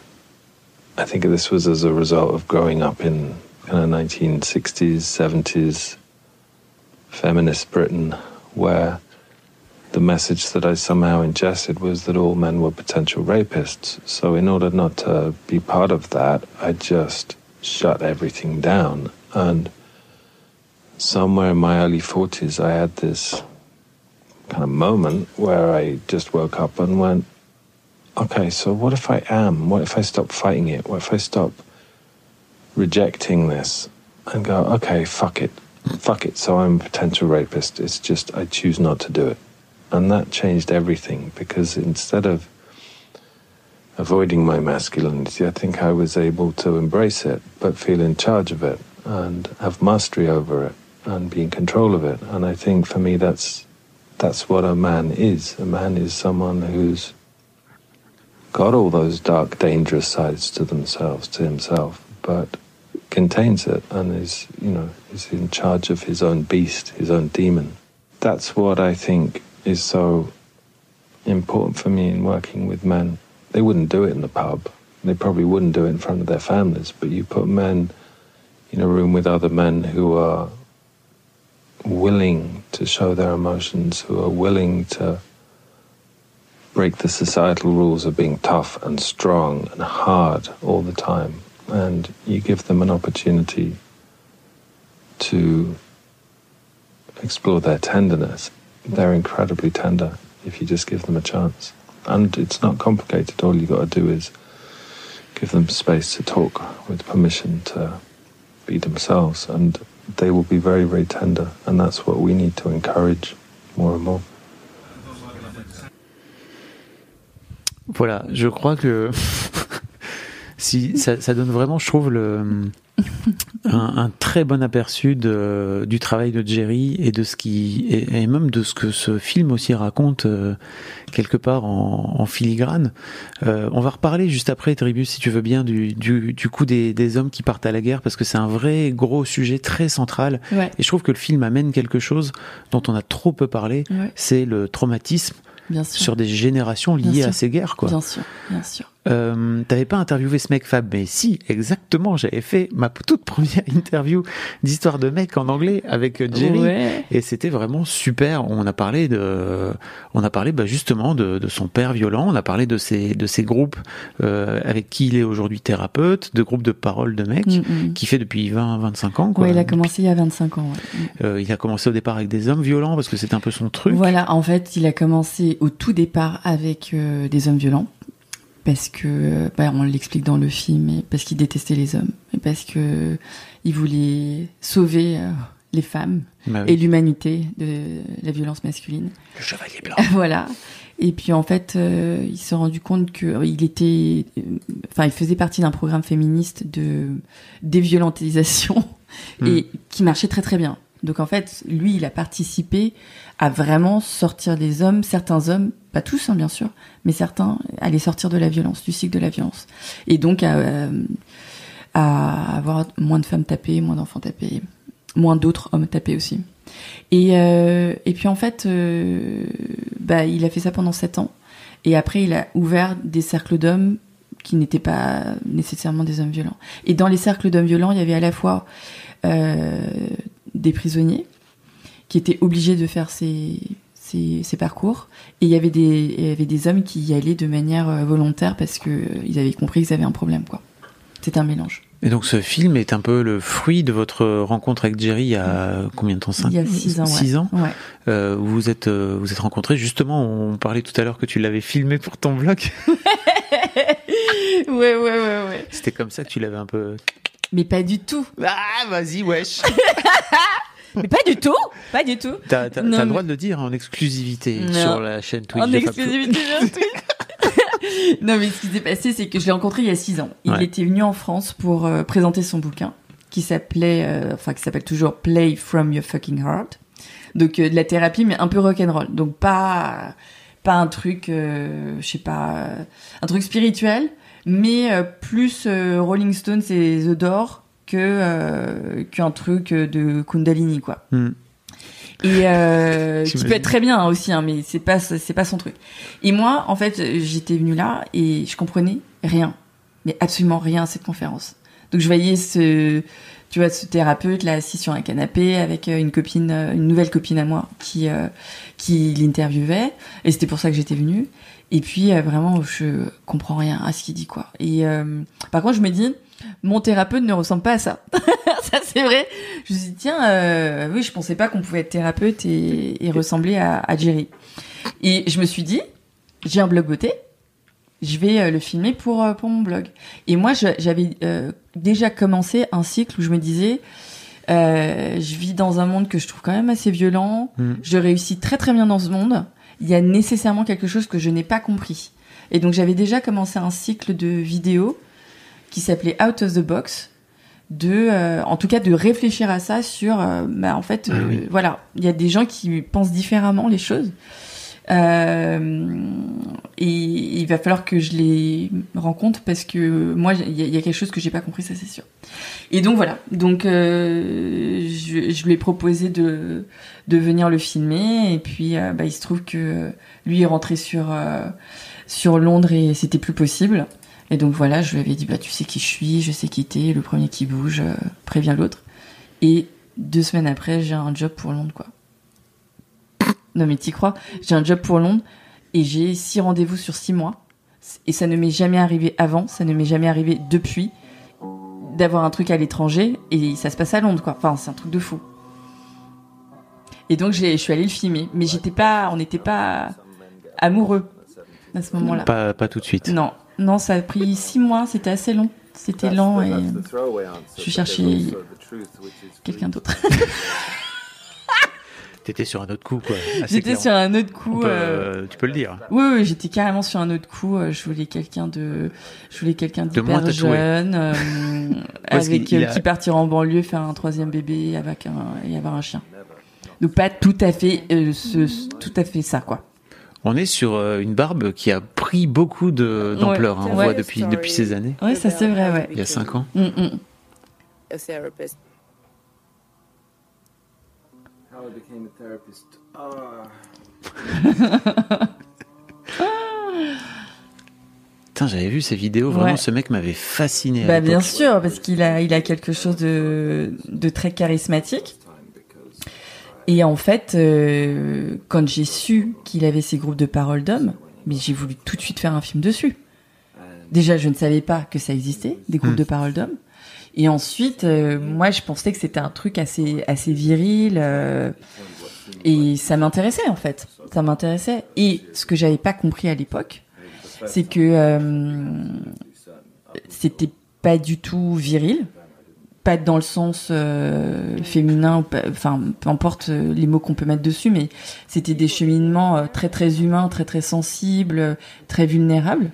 I think this was as a result of growing up in kind of 1960s, 70s feminist Britain, where the message that I somehow ingested was that all men were potential rapists. So, in order not to be part of that, I just shut everything down. And somewhere in my early 40s, I had this kind of moment where I just woke up and went, okay, so what if I am? What if I stop fighting it? What if I stop rejecting this and go, okay, fuck it. Fuck it. So I'm a potential rapist. It's just, I choose not to do it. And that changed everything because instead of avoiding my masculinity, I think I was able to embrace it, but feel in charge of it and have mastery over it and be in control of it. And I think for me, that's that's what a man is. A man is someone who's got all those dark, dangerous sides to themselves, to himself, but contains it and is, you know, is in charge of his own beast, his own demon. That's what I think is so important for me in working with men. They wouldn't do it in the pub. They probably wouldn't do it in front of their families, but you put men in a room with other men who are willing to show their emotions, who are willing to break the societal rules of being tough and strong and hard all the time. And you give them an opportunity to explore their tenderness. They're incredibly tender if you just give them a chance. And it's not complicated. All you've got to do is give them space to talk with permission to be themselves. And they will be very, very tender. And that's what we need to encourage more and more. Voilà, je crois que [LAUGHS] si ça, ça donne vraiment, je trouve, le, [LAUGHS] un, un très bon aperçu de, du travail de Jerry et de ce qui et, et même de ce que ce film aussi raconte euh, quelque part en, en filigrane. Euh, on va reparler juste après, Tribus, si tu veux bien, du, du, du coup des, des hommes qui partent à la guerre parce que c'est un vrai gros sujet très central. Ouais. Et je trouve que le film amène quelque chose dont on a trop peu parlé, Ouais. c'est le traumatisme Bien sûr. sur des générations liées à ces guerres, quoi. Bien sûr, bien sûr. Euh, T'avais pas interviewé ce mec Fab, mais si, exactement. J'avais fait ma toute première interview d'histoire de mec en anglais avec euh, Jerry, Ouais. et c'était vraiment super. On a parlé de, on a parlé bah, justement de, de son père violent. On a parlé de ses de ses groupes euh, avec qui il est aujourd'hui thérapeute, de groupes de parole de mecs, Mm, mm. qui fait depuis 20-25 ans. Quoi. Ouais, il a commencé il y a 25 ans. ouais. Euh, il a commencé au départ avec des hommes violents parce que c'était un peu son truc. Voilà, en fait, il a commencé au tout départ avec euh, des hommes violents. Parce que, bah, on l'explique dans le film, et parce qu'il détestait les hommes. Et parce que il voulait sauver euh, les femmes Bah oui. et l'humanité de la violence masculine. Le chevalier blanc. [LAUGHS] voilà. Et puis en fait, euh, il s'est rendu compte que euh, il était, euh, enfin, il faisait partie d'un programme féministe de déviolentisation et qui marchait très très bien. Donc en fait, lui, il a participé à vraiment sortir des hommes, certains hommes, pas tous hein, bien sûr, mais certains à les sortir de la violence, du cycle de la violence, et donc à, euh, avoir moins de femmes tapées, moins d'enfants tapés, moins d'autres hommes tapés aussi. Et, euh, puis en fait, euh, bah, il a fait ça pendant sept ans. Et après, il a ouvert des cercles d'hommes qui n'étaient pas nécessairement des hommes violents. Et dans les cercles d'hommes violents, il y avait à la fois des prisonniers qui étaient obligés de faire ces, ces, ces parcours, et il y avait des, il y avait des hommes qui y allaient de manière euh, volontaire parce que euh, ils avaient compris qu'ils avaient un problème, quoi. C'était un mélange. Et donc ce film est un peu le fruit de votre rencontre avec Jerry il y a combien de temps? Cinq- Il y a six ans, ouais. Six ans? Ouais. Euh, vous vous êtes vous êtes rencontrés justement. On parlait tout à l'heure que tu l'avais filmé pour ton blog. [LAUGHS] ouais, ouais, ouais, ouais. C'était comme ça que tu l'avais un peu. Mais pas du tout. Ah, vas-y, wesh. [LAUGHS] Mais pas du tout, pas du tout. T'as t'as- Non, t'as le mais- droit de le dire en exclusivité Non. sur la chaîne Twitch. En exclusivité sur Twitch. [LAUGHS] non, mais ce qui s'est passé, c'est que je l'ai rencontré il y a six ans. Il Ouais. était venu en France pour euh, présenter son bouquin, qui s'appelait, euh, enfin, qui s'appelle toujours Play from Your Fucking Heart. Donc, euh, de la thérapie, mais un peu rock'n'roll. Donc, pas, pas un truc, euh, je sais pas, un truc spirituel, mais euh, plus euh, Rolling Stones et The Door que, euh, qu'un truc de Kundalini, quoi. Hmm. Et euh, [LAUGHS] qui peut être très bien hein, aussi, hein, mais c'est pas c'est pas son truc. Et moi, en fait, j'étais venue là et je comprenais rien, mais absolument rien à cette conférence. Donc je voyais ce, tu vois, ce thérapeute là assis sur un canapé avec une copine, une nouvelle copine à moi qui euh, qui l'interviewait et c'était pour ça que j'étais venue. Et puis euh, vraiment, je comprends rien à ce qu'il dit quoi. Et euh, par contre, je me dis, mon thérapeute ne ressemble pas à ça. [LAUGHS] ça c'est vrai. Je me suis dit tiens, euh, oui, je pensais pas qu'on pouvait être thérapeute et, et ressembler à, à Jerry. Et je me suis dit, j'ai un blog beauté, je vais euh, le filmer pour pour mon blog. Et moi, j'avais déjà commencé un cycle où je me disais, je vis dans un monde que je trouve quand même assez violent. Mm. Je réussis très très bien dans ce monde. Il y a nécessairement quelque chose que je n'ai pas compris. Et donc j'avais déjà commencé un cycle de vidéos qui s'appelait Out of the Box, de, euh, en tout cas, de réfléchir à ça sur, euh, bah, en fait, Ah euh, oui. voilà, il y a des gens qui pensent différemment les choses. Euh, et il va falloir que je les rencontre parce que moi, il y, a- quelque chose que j'ai pas compris, ça c'est sûr. Et donc voilà, donc euh, je, je lui ai proposé de, de venir le filmer et puis euh, bah, il se trouve que lui est rentré sur, euh, sur Londres et c'était plus possible. Et donc voilà, je lui avais dit bah tu sais qui je suis, je sais qui t'es, le premier qui bouge euh, prévient l'autre. Et deux semaines après, j'ai un job pour Londres quoi. Non mais t'y crois J'ai un job pour Londres et j'ai six rendez-vous sur six mois. Et ça ne m'est jamais arrivé avant, ça ne m'est jamais arrivé depuis d'avoir un truc à l'étranger et ça se passe à Londres quoi. Enfin c'est un truc de fou. Et donc j'ai- je suis allée le filmer, mais j'étais pas, on n'était pas amoureux à ce moment-là. Pas, pas tout de suite. Non, non, ça a pris six mois, c'était assez long. C'était lent et je cherchais quelqu'un d'autre. [LAUGHS] [LAUGHS] T'étais sur un autre coup, quoi. J'étais sur un autre On coup. peut- euh, Tu peux le dire. Oui, oui, j'étais carrément sur un autre coup. euh, Je voulais quelqu'un de, je voulais quelqu'un De moins d'hyper jeune, euh, [LAUGHS] avec euh, a- qui partira en banlieue faire un troisième bébé avec un et avoir un chien. Donc pas tout à fait, euh, ce, tout à fait ça quoi. On est sur une barbe qui a pris beaucoup d'ampleur. hein, on Ouais. voit depuis, depuis ces années. Ouais, ça c'est vrai, ouais. Il y a cinq ans. Mm, mm. A therapist. How I became a therapist. Ah. Putain, j'avais vu ces vidéos. Vraiment, Ouais. ce mec m'avait fasciné. Bah bien sûr, parce qu'il a, il a quelque chose de, de très charismatique. Et en fait, euh, quand j'ai su qu'il avait ces groupes de paroles d'hommes, mais j'ai voulu tout de suite faire un film dessus. Déjà, je ne savais pas que ça existait, des groupes Hmm. de paroles d'hommes. Et ensuite, euh, moi, je pensais que c'était un truc assez, assez viril. euh, et ça m'intéressait, en fait. Ça m'intéressait. Et ce que j'avais pas compris à l'époque, c'est que euh, c'était pas du tout viril. Pas dans le sens euh, féminin, enfin, peu importe euh, les mots qu'on peut mettre dessus, mais c'était des cheminements euh, très très humains, très très sensibles, très vulnérables.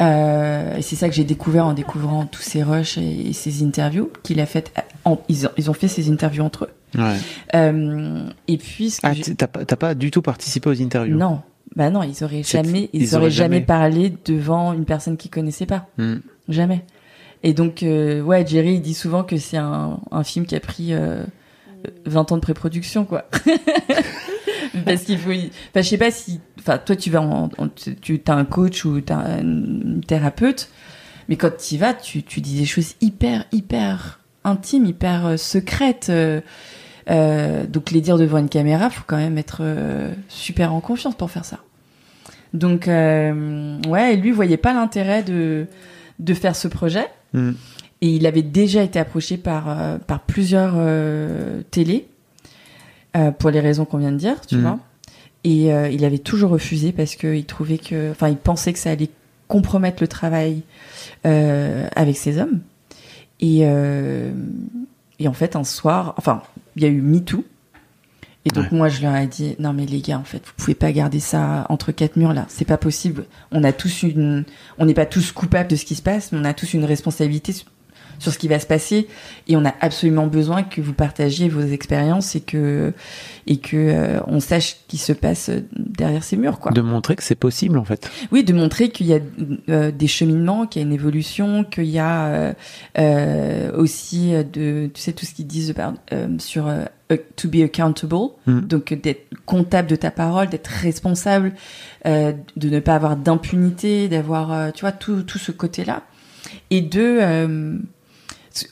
Euh, et c'est ça que j'ai découvert en découvrant tous ces rushs et, et ces interviews qu'il a fait. En, ils, ont, ils ont fait ces interviews entre eux. Ouais. Euh, et puis, Ah, t'as pas, du tout participé aux interviews? Non, bah non, ils auraient jamais, ils, ils auraient auraient jamais, jamais. parlé devant une personne qu'ils connaissaient pas, Hmm. jamais. Et donc, euh, ouais, Jerry, il dit souvent que c'est un, un film qui a pris euh, 20 ans de pré-production, quoi. [LAUGHS] Parce qu'il faut, enfin, je sais pas si, enfin, toi, tu vas, en, tu as un coach ou t'as un thérapeute, mais quand tu y vas, tu, tu dis des choses hyper, hyper intimes, hyper euh, secrètes. euh, euh, donc les dire devant une caméra, faut quand même être euh, super en confiance pour faire ça. Donc ouais, lui voyait pas l'intérêt de de faire ce projet. Hmm. Et il avait déjà été approché par euh, par plusieurs euh, télés euh, pour les raisons qu'on vient de dire, tu Mhm. vois. Et euh, il avait toujours refusé parce que il trouvait que, enfin, il pensait que ça allait compromettre le travail euh, avec ces hommes. Et euh, et en fait, un soir, enfin, il y a eu MeToo. Et donc moi, je leur ai dit, non mais les gars, en fait, vous pouvez pas garder ça entre quatre murs là. C'est pas possible. On a tous une, on n'est pas tous coupables de ce qui se passe, mais on a tous une responsabilité sur- ce qui va se passer et on a absolument besoin que vous partagiez vos expériences et que et que euh, on sache ce qui se passe derrière ces murs quoi. De montrer que c'est possible, en fait. Oui, de montrer qu'il y a euh, des cheminements, qu'il y a une évolution, qu'il y a euh, euh, aussi de, tu sais, tout ce qu'ils disent euh, sur euh, to be accountable, Mm. donc d'être comptable de ta parole, d'être responsable, euh, de ne pas avoir d'impunité, d'avoir, euh, tu vois, tout, tout ce côté-là. Et de, euh,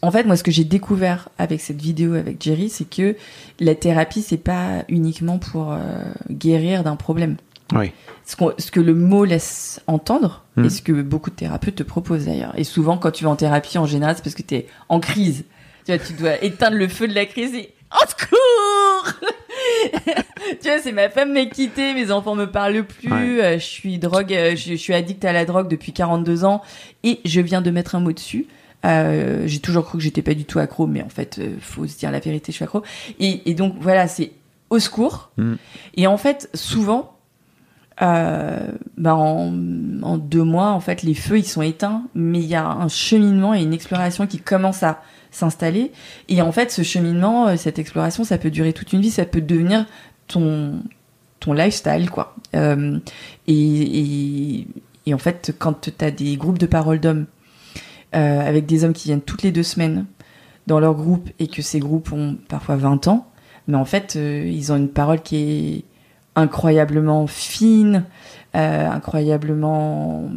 en fait, moi, ce que j'ai découvert avec cette vidéo avec Jerry, c'est que la thérapie, c'est pas uniquement pour euh, guérir d'un problème Oui. ce, ce que le mot laisse entendre Mm. et ce que beaucoup de thérapeutes te proposent d'ailleurs. Et souvent, quand tu vas en thérapie, en général, c'est parce que tu es en crise. Tu vois, tu dois éteindre le feu de la crise et au secours [LAUGHS] Tu vois, c'est ma femme m'a quitté, mes enfants me parlent plus, Ouais. euh, je suis drogue, euh, je, je suis addict à la drogue depuis 42 ans et je viens de mettre un mot dessus. Euh, j'ai toujours cru que j'étais pas du tout accro, mais en fait, euh, faut se dire la vérité, je suis accro. Et, et donc voilà, c'est au secours. Mm. Et en fait, souvent, euh, bah en, en deux mois, en fait, les feux ils sont éteints, mais il y a un cheminement et une exploration qui commence à s'installer. Et en fait, ce cheminement, euh, cette exploration, ça peut durer toute une vie, ça peut devenir ton ton lifestyle, quoi. Euh, et, et, et en fait, quand tu as des groupes de paroles d'hommes avec des hommes qui viennent toutes les deux semaines dans leur groupe et que ces groupes ont parfois 20 ans, mais en fait, euh, ils ont une parole qui est incroyablement fine, euh, incroyablement.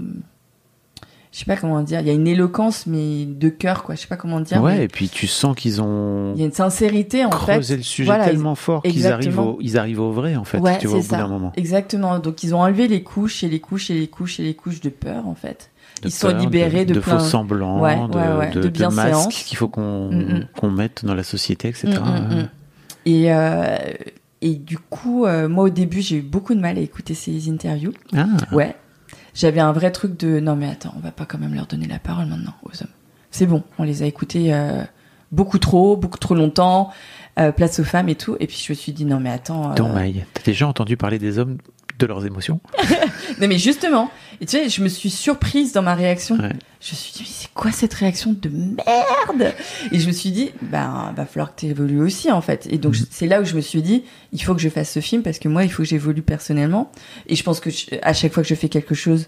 Je sais pas comment dire. Il y a une éloquence, mais de cœur, quoi. Je sais pas comment dire. Ouais, mais et puis tu sens qu'ils ont Il y a une sincérité, en fait. creusé le sujet Voilà, tellement fort qu'ils arrivent au, ils arrivent au vrai, en fait, Ouais, tu vois, au bout d'un moment. Exactement. Donc ils ont enlevé les couches et les couches et les couches et les couches de peur, en fait. Ils sont peur, libérés de, de, plein... faux semblants, Ouais, de, ouais, de, de masques qu'il faut qu'on Mm, mm. qu'on mette dans la société, etc. Mm, mm. Et, euh, et du coup, euh, moi au début, j'ai eu beaucoup de mal à écouter ces interviews. Ah. Ouais. J'avais un vrai truc de non mais attends, on va pas quand même leur donner la parole maintenant aux hommes. C'est bon, on les a écoutés euh, beaucoup trop, beaucoup trop longtemps, place aux femmes et tout. Et puis je me suis dit non mais attends. Dommage. T'as déjà entendu parler des hommes, de leurs émotions [LAUGHS] non mais justement, et tu sais, je me suis surprise dans ma réaction. Ouais. Je me suis dit mais c'est quoi cette réaction de merde? Et je me suis dit bah va falloir que tu évolues aussi en fait. Et donc Mhm. c'est là où je me suis dit il faut que je fasse ce film parce que moi il faut que j'évolue personnellement. Et je pense que je- à chaque fois que je fais quelque chose,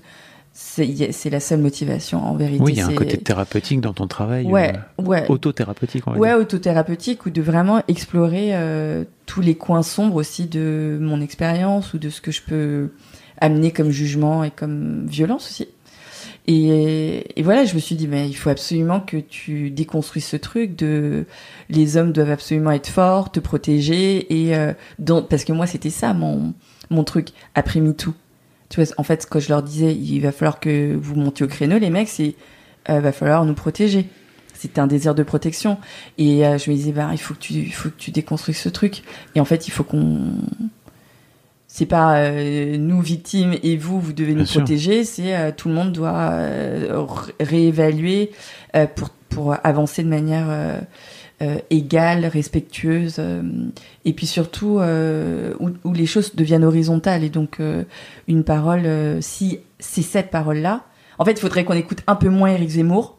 c'est la seule motivation en vérité. Oui, il y a un côté thérapeutique dans ton travail. Ouais, euh, ouais. Autothérapeutique, on va Ouais, autothérapeutique ou de vraiment explorer euh, tous les coins sombres aussi de mon expérience ou de ce que je peux amener comme jugement et comme violence aussi. Et, et voilà, je me suis dit, mais il faut absolument que tu déconstruises ce truc de les hommes doivent absolument être forts, te protéger et euh, dans- parce que moi c'était ça mon mon truc après MeToo. Tu vois, en fait, quand je leur disais, il va falloir que vous montiez au créneau, les mecs, c'est euh, va falloir nous protéger. C'était un désir de protection. Et euh, je me disais, bah, il faut que tu, il faut que tu déconstruises ce truc. Et en fait, il faut qu'on, c'est pas euh, nous victimes et vous, vous devez nous sûr. protéger. C'est euh, tout le monde doit euh, ré- réévaluer euh, pour pour avancer de manière euh, égale, respectueuse, euh, et puis surtout euh, où, où les choses deviennent horizontales. Et donc une parole, si c'est cette parole-là, en fait, il faudrait qu'on écoute un peu moins Eric Zemmour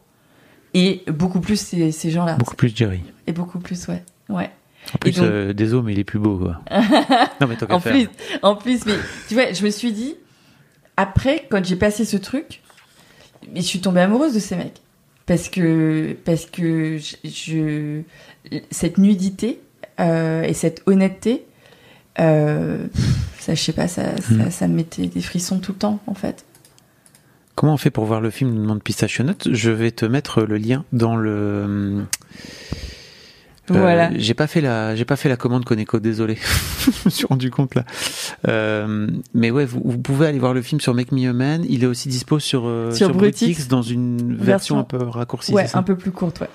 et beaucoup plus ces, ces gens-là. Beaucoup plus Jerry. Et beaucoup plus, ouais, ouais. En plus, donc- désolé, mais il est plus beau, quoi. [LAUGHS] non, mais tant qu'à en faire. plus, en plus, mais tu vois, je me suis dit, après, quand j'ai passé ce truc, mais je suis tombée amoureuse de ces mecs. Parce que, parce que je, je- cette nudité euh, et cette honnêteté, euh, ça, je sais pas, ça, ça, Hmm. ça me mettait des frissons tout le temps, en fait. Comment on fait pour voir le film demande Pistachio Nut Je vais te mettre le lien dans le. Euh, Voilà. J'ai pas fait la, j'ai pas fait la commande Coneco, désolé. [LAUGHS] je me suis rendu compte là. Euh, mais ouais, vous, vous pouvez aller voir le film sur Make Me a Man. Il est aussi dispo sur euh, Sur Brutix. dans une version, Version- un peu raccourcie. Ouais, un peu plus courte, ouais.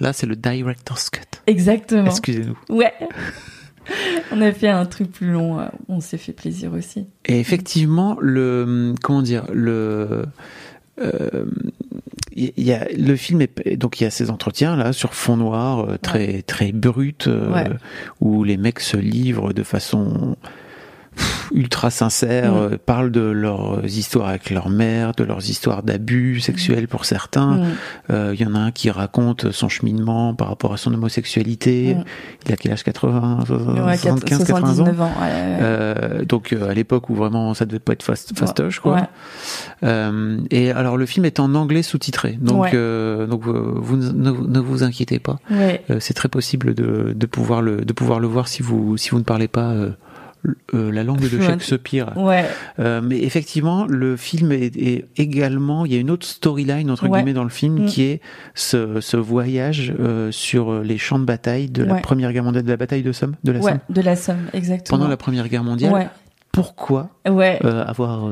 Là, c'est le director's cut. Exactement. Excusez-nous. Ouais. [LAUGHS] On a fait un truc plus long, on s'est fait plaisir aussi. Et effectivement, le comment dire, le il y a le film est donc il y a ces entretiens là sur fond noir euh, très très brut euh, Ouais. où les mecs se livrent de façon ultra sincère, Mm. euh, parlent de leurs histoires avec leur mère, de leurs histoires d'abus sexuels pour certains. Mm. Euh, Il y en a un qui raconte son cheminement par rapport à son homosexualité. Mm. Il a quel âge 80, Ouais, 75, 80 ans. 79 ans, ouais, ouais. Euh, donc euh, à l'époque où vraiment ça devait pas être fast, fastoche quoi. Ouais. Euh, et alors le film est en anglais sous-titré, donc Ouais. euh, donc vous ne, ne vous inquiétez pas. Ouais. Euh, c'est très possible de, de pouvoir le de pouvoir le voir si vous si vous ne parlez pas euh, la langue de. [LAUGHS] Shakespeare. Ouais. Euh, mais effectivement, le film est, est également, il y a une autre storyline entre Ouais. guillemets dans le film Mm. qui est ce, ce voyage euh, sur les champs de bataille de la. Première Guerre mondiale, de la bataille de Somme, de la Somme. de la Somme, exactement. Pendant la Première Guerre mondiale, pourquoi avoir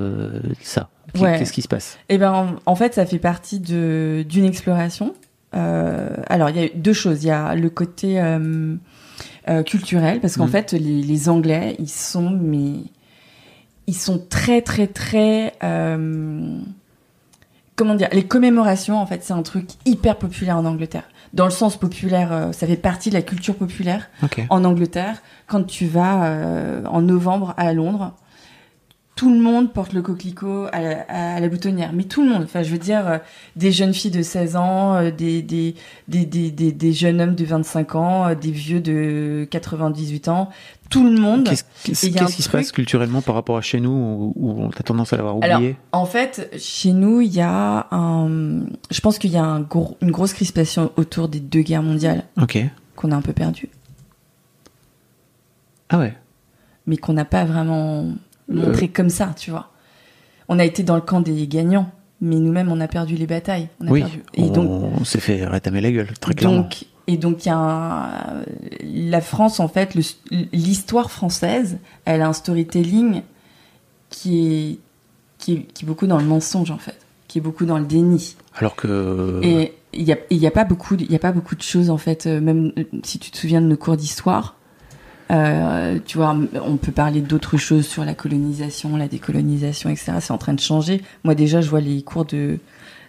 ça? Qu'est-ce qui se passe? Eh ben, en, en fait, ça fait partie de d'une exploration. Alors, il y a deux choses. Il y a le côté euh, euh, culturel, parce qu'en Mm. fait, les, les Anglais, ils sont mais ils sont très très très euh, comment dire les commémorations en fait c'est un truc hyper populaire en Angleterre dans le sens populaire euh, ça fait partie de la culture populaire Ok. en Angleterre quand tu vas euh, en novembre à Londres tout le monde porte le coquelicot à la, à la boutonnière mais tout le monde enfin je veux dire euh, des jeunes filles de 16 ans euh, des, des, des, des, des, jeunes hommes de 25 ans euh, des vieux de 98 ans tout le monde Qu'est-ce qui se passe culturellement par rapport à chez nous où, où on a tendance à l'avoir Alors, oublié? en fait, chez nous, il y a un. Je pense qu'il y a un gros- une grosse crispation autour des deux guerres mondiales Ok. qu'on a un peu perdu, Ah ouais. mais qu'on n'a pas vraiment montré comme ça, tu vois. On a été dans le camp des gagnants, mais nous-mêmes, on a perdu les batailles. On a Oui. perdu. Et on donc, on s'est fait rétamer la gueule très clairement. donc, et donc, il y a un- la France, en fait, l'histoire française, elle a un storytelling qui est, qui est, qui est beaucoup dans le mensonge, en fait, qui est beaucoup dans le déni. Alors que Et il n'y a, y a pas beaucoup, de- il y a pas beaucoup de choses en fait. euh, Même euh, si tu te souviens de nos cours d'histoire, euh, tu vois, on peut parler d'autres choses sur la colonisation, la décolonisation, etc. C'est en train de changer. Moi déjà, je vois les cours de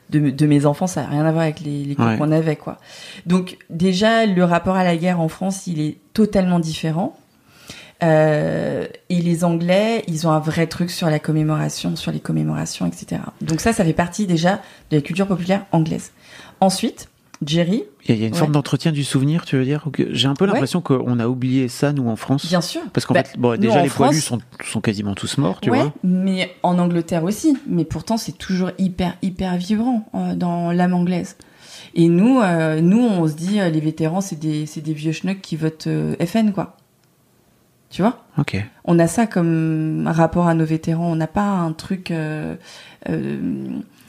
de, de mes enfants, ça n'a rien à voir avec les, les cours Ouais. qu'on avait, quoi. Donc déjà, le rapport à la guerre en France, il est totalement différent. Euh, et les Anglais, ils ont un vrai truc sur la commémoration, sur les commémorations, etc. Donc ça, ça fait partie déjà de la culture populaire anglaise. Ensuite, Jerry, il y a, une Ouais. forme d'entretien du souvenir, tu veux dire J'ai un peu Ouais. l'impression qu'on a oublié ça, nous, en France. Bien sûr. Parce qu'en Bah, fait, bon, déjà, les poilus France- sont, sont quasiment tous morts, tu ouais, vois. mais en Angleterre aussi. Mais pourtant, c'est toujours hyper, hyper vibrant euh, dans l'âme anglaise. Et nous, euh, nous, on se dit, euh, les vétérans, c'est des, vieux schnocks qui votent FN, quoi. Tu vois? Ok. On a ça comme rapport à nos vétérans. On n'a pas un truc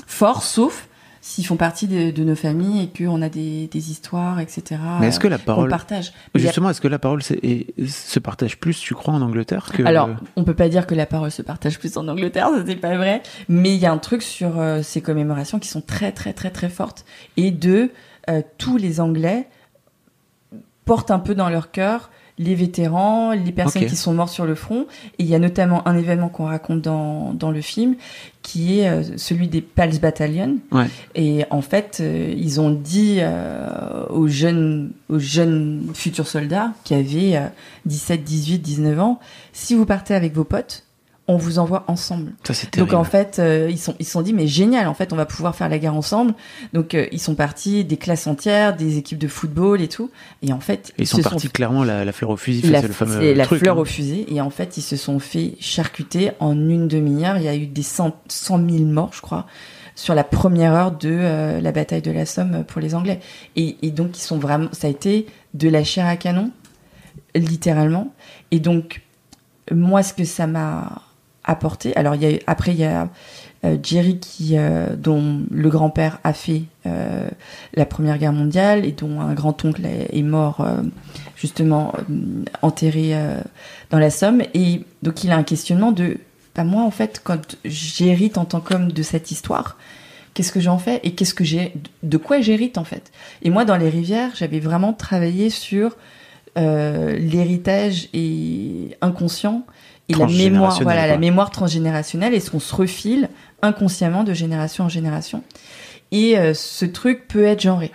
forts, sauf s'ils font partie de, de nos familles et qu'on a des, des histoires, etc. Mais est-ce que la parole, partage justement, est-ce que la parole se partage plus, tu crois, en Angleterre que Alors, on peut pas dire que la parole se partage plus en Angleterre, ça c'est pas vrai. Mais il y a un truc sur euh, ces commémorations qui sont très très très très fortes. Et de euh, tous les Anglais portent un peu dans leur cœur les vétérans, les personnes qui sont morts sur le front. Et il y a notamment un événement qu'on raconte dans, dans le film, qui est euh, celui des Pals Battalion. Ouais. Et en fait, euh, ils ont dit euh, aux jeunes, aux jeunes futurs soldats qui avaient euh, 17, 18, 19 ans, si vous partez avec vos potes, on vous envoie ensemble. Ça, c'est Donc en fait, euh, ils sont ils se sont dit mais génial, en fait, on va pouvoir faire la guerre ensemble. Donc euh, ils sont partis des classes entières, des équipes de football et tout. Et en fait, Ils sont partis clairement la, la fleur au fusil, la, c'est le fameux la truc, fleur hein. au fusil. Et en fait, ils se sont fait charcuter en une demi-heure. Il y a eu des 100, 100 000 morts, je crois, sur la première heure de euh, la bataille de la Somme pour les Anglais. Et, et donc, ils sont vraiment, ça a été de la chair à canon, littéralement. Et donc, moi, ce que ça m'a apporté, alors y a, après, il y a euh, Jerry qui, euh, dont le grand-père a fait euh, la Première Guerre mondiale et dont un grand-oncle est, mort euh, justement euh, enterré euh, dans la Somme. Et donc il a un questionnement de, bah moi en fait, quand j'hérite en tant qu'homme de cette histoire, qu'est-ce que j'en fais et qu'est-ce que j'ai, de quoi j'hérite en fait? Et moi dans les rivières, j'avais vraiment travaillé sur l'héritage et inconscient et la mémoire, voilà, la mémoire transgénérationnelle et ce qu'on se refile inconsciemment de génération en génération. Et euh, ce truc peut être genré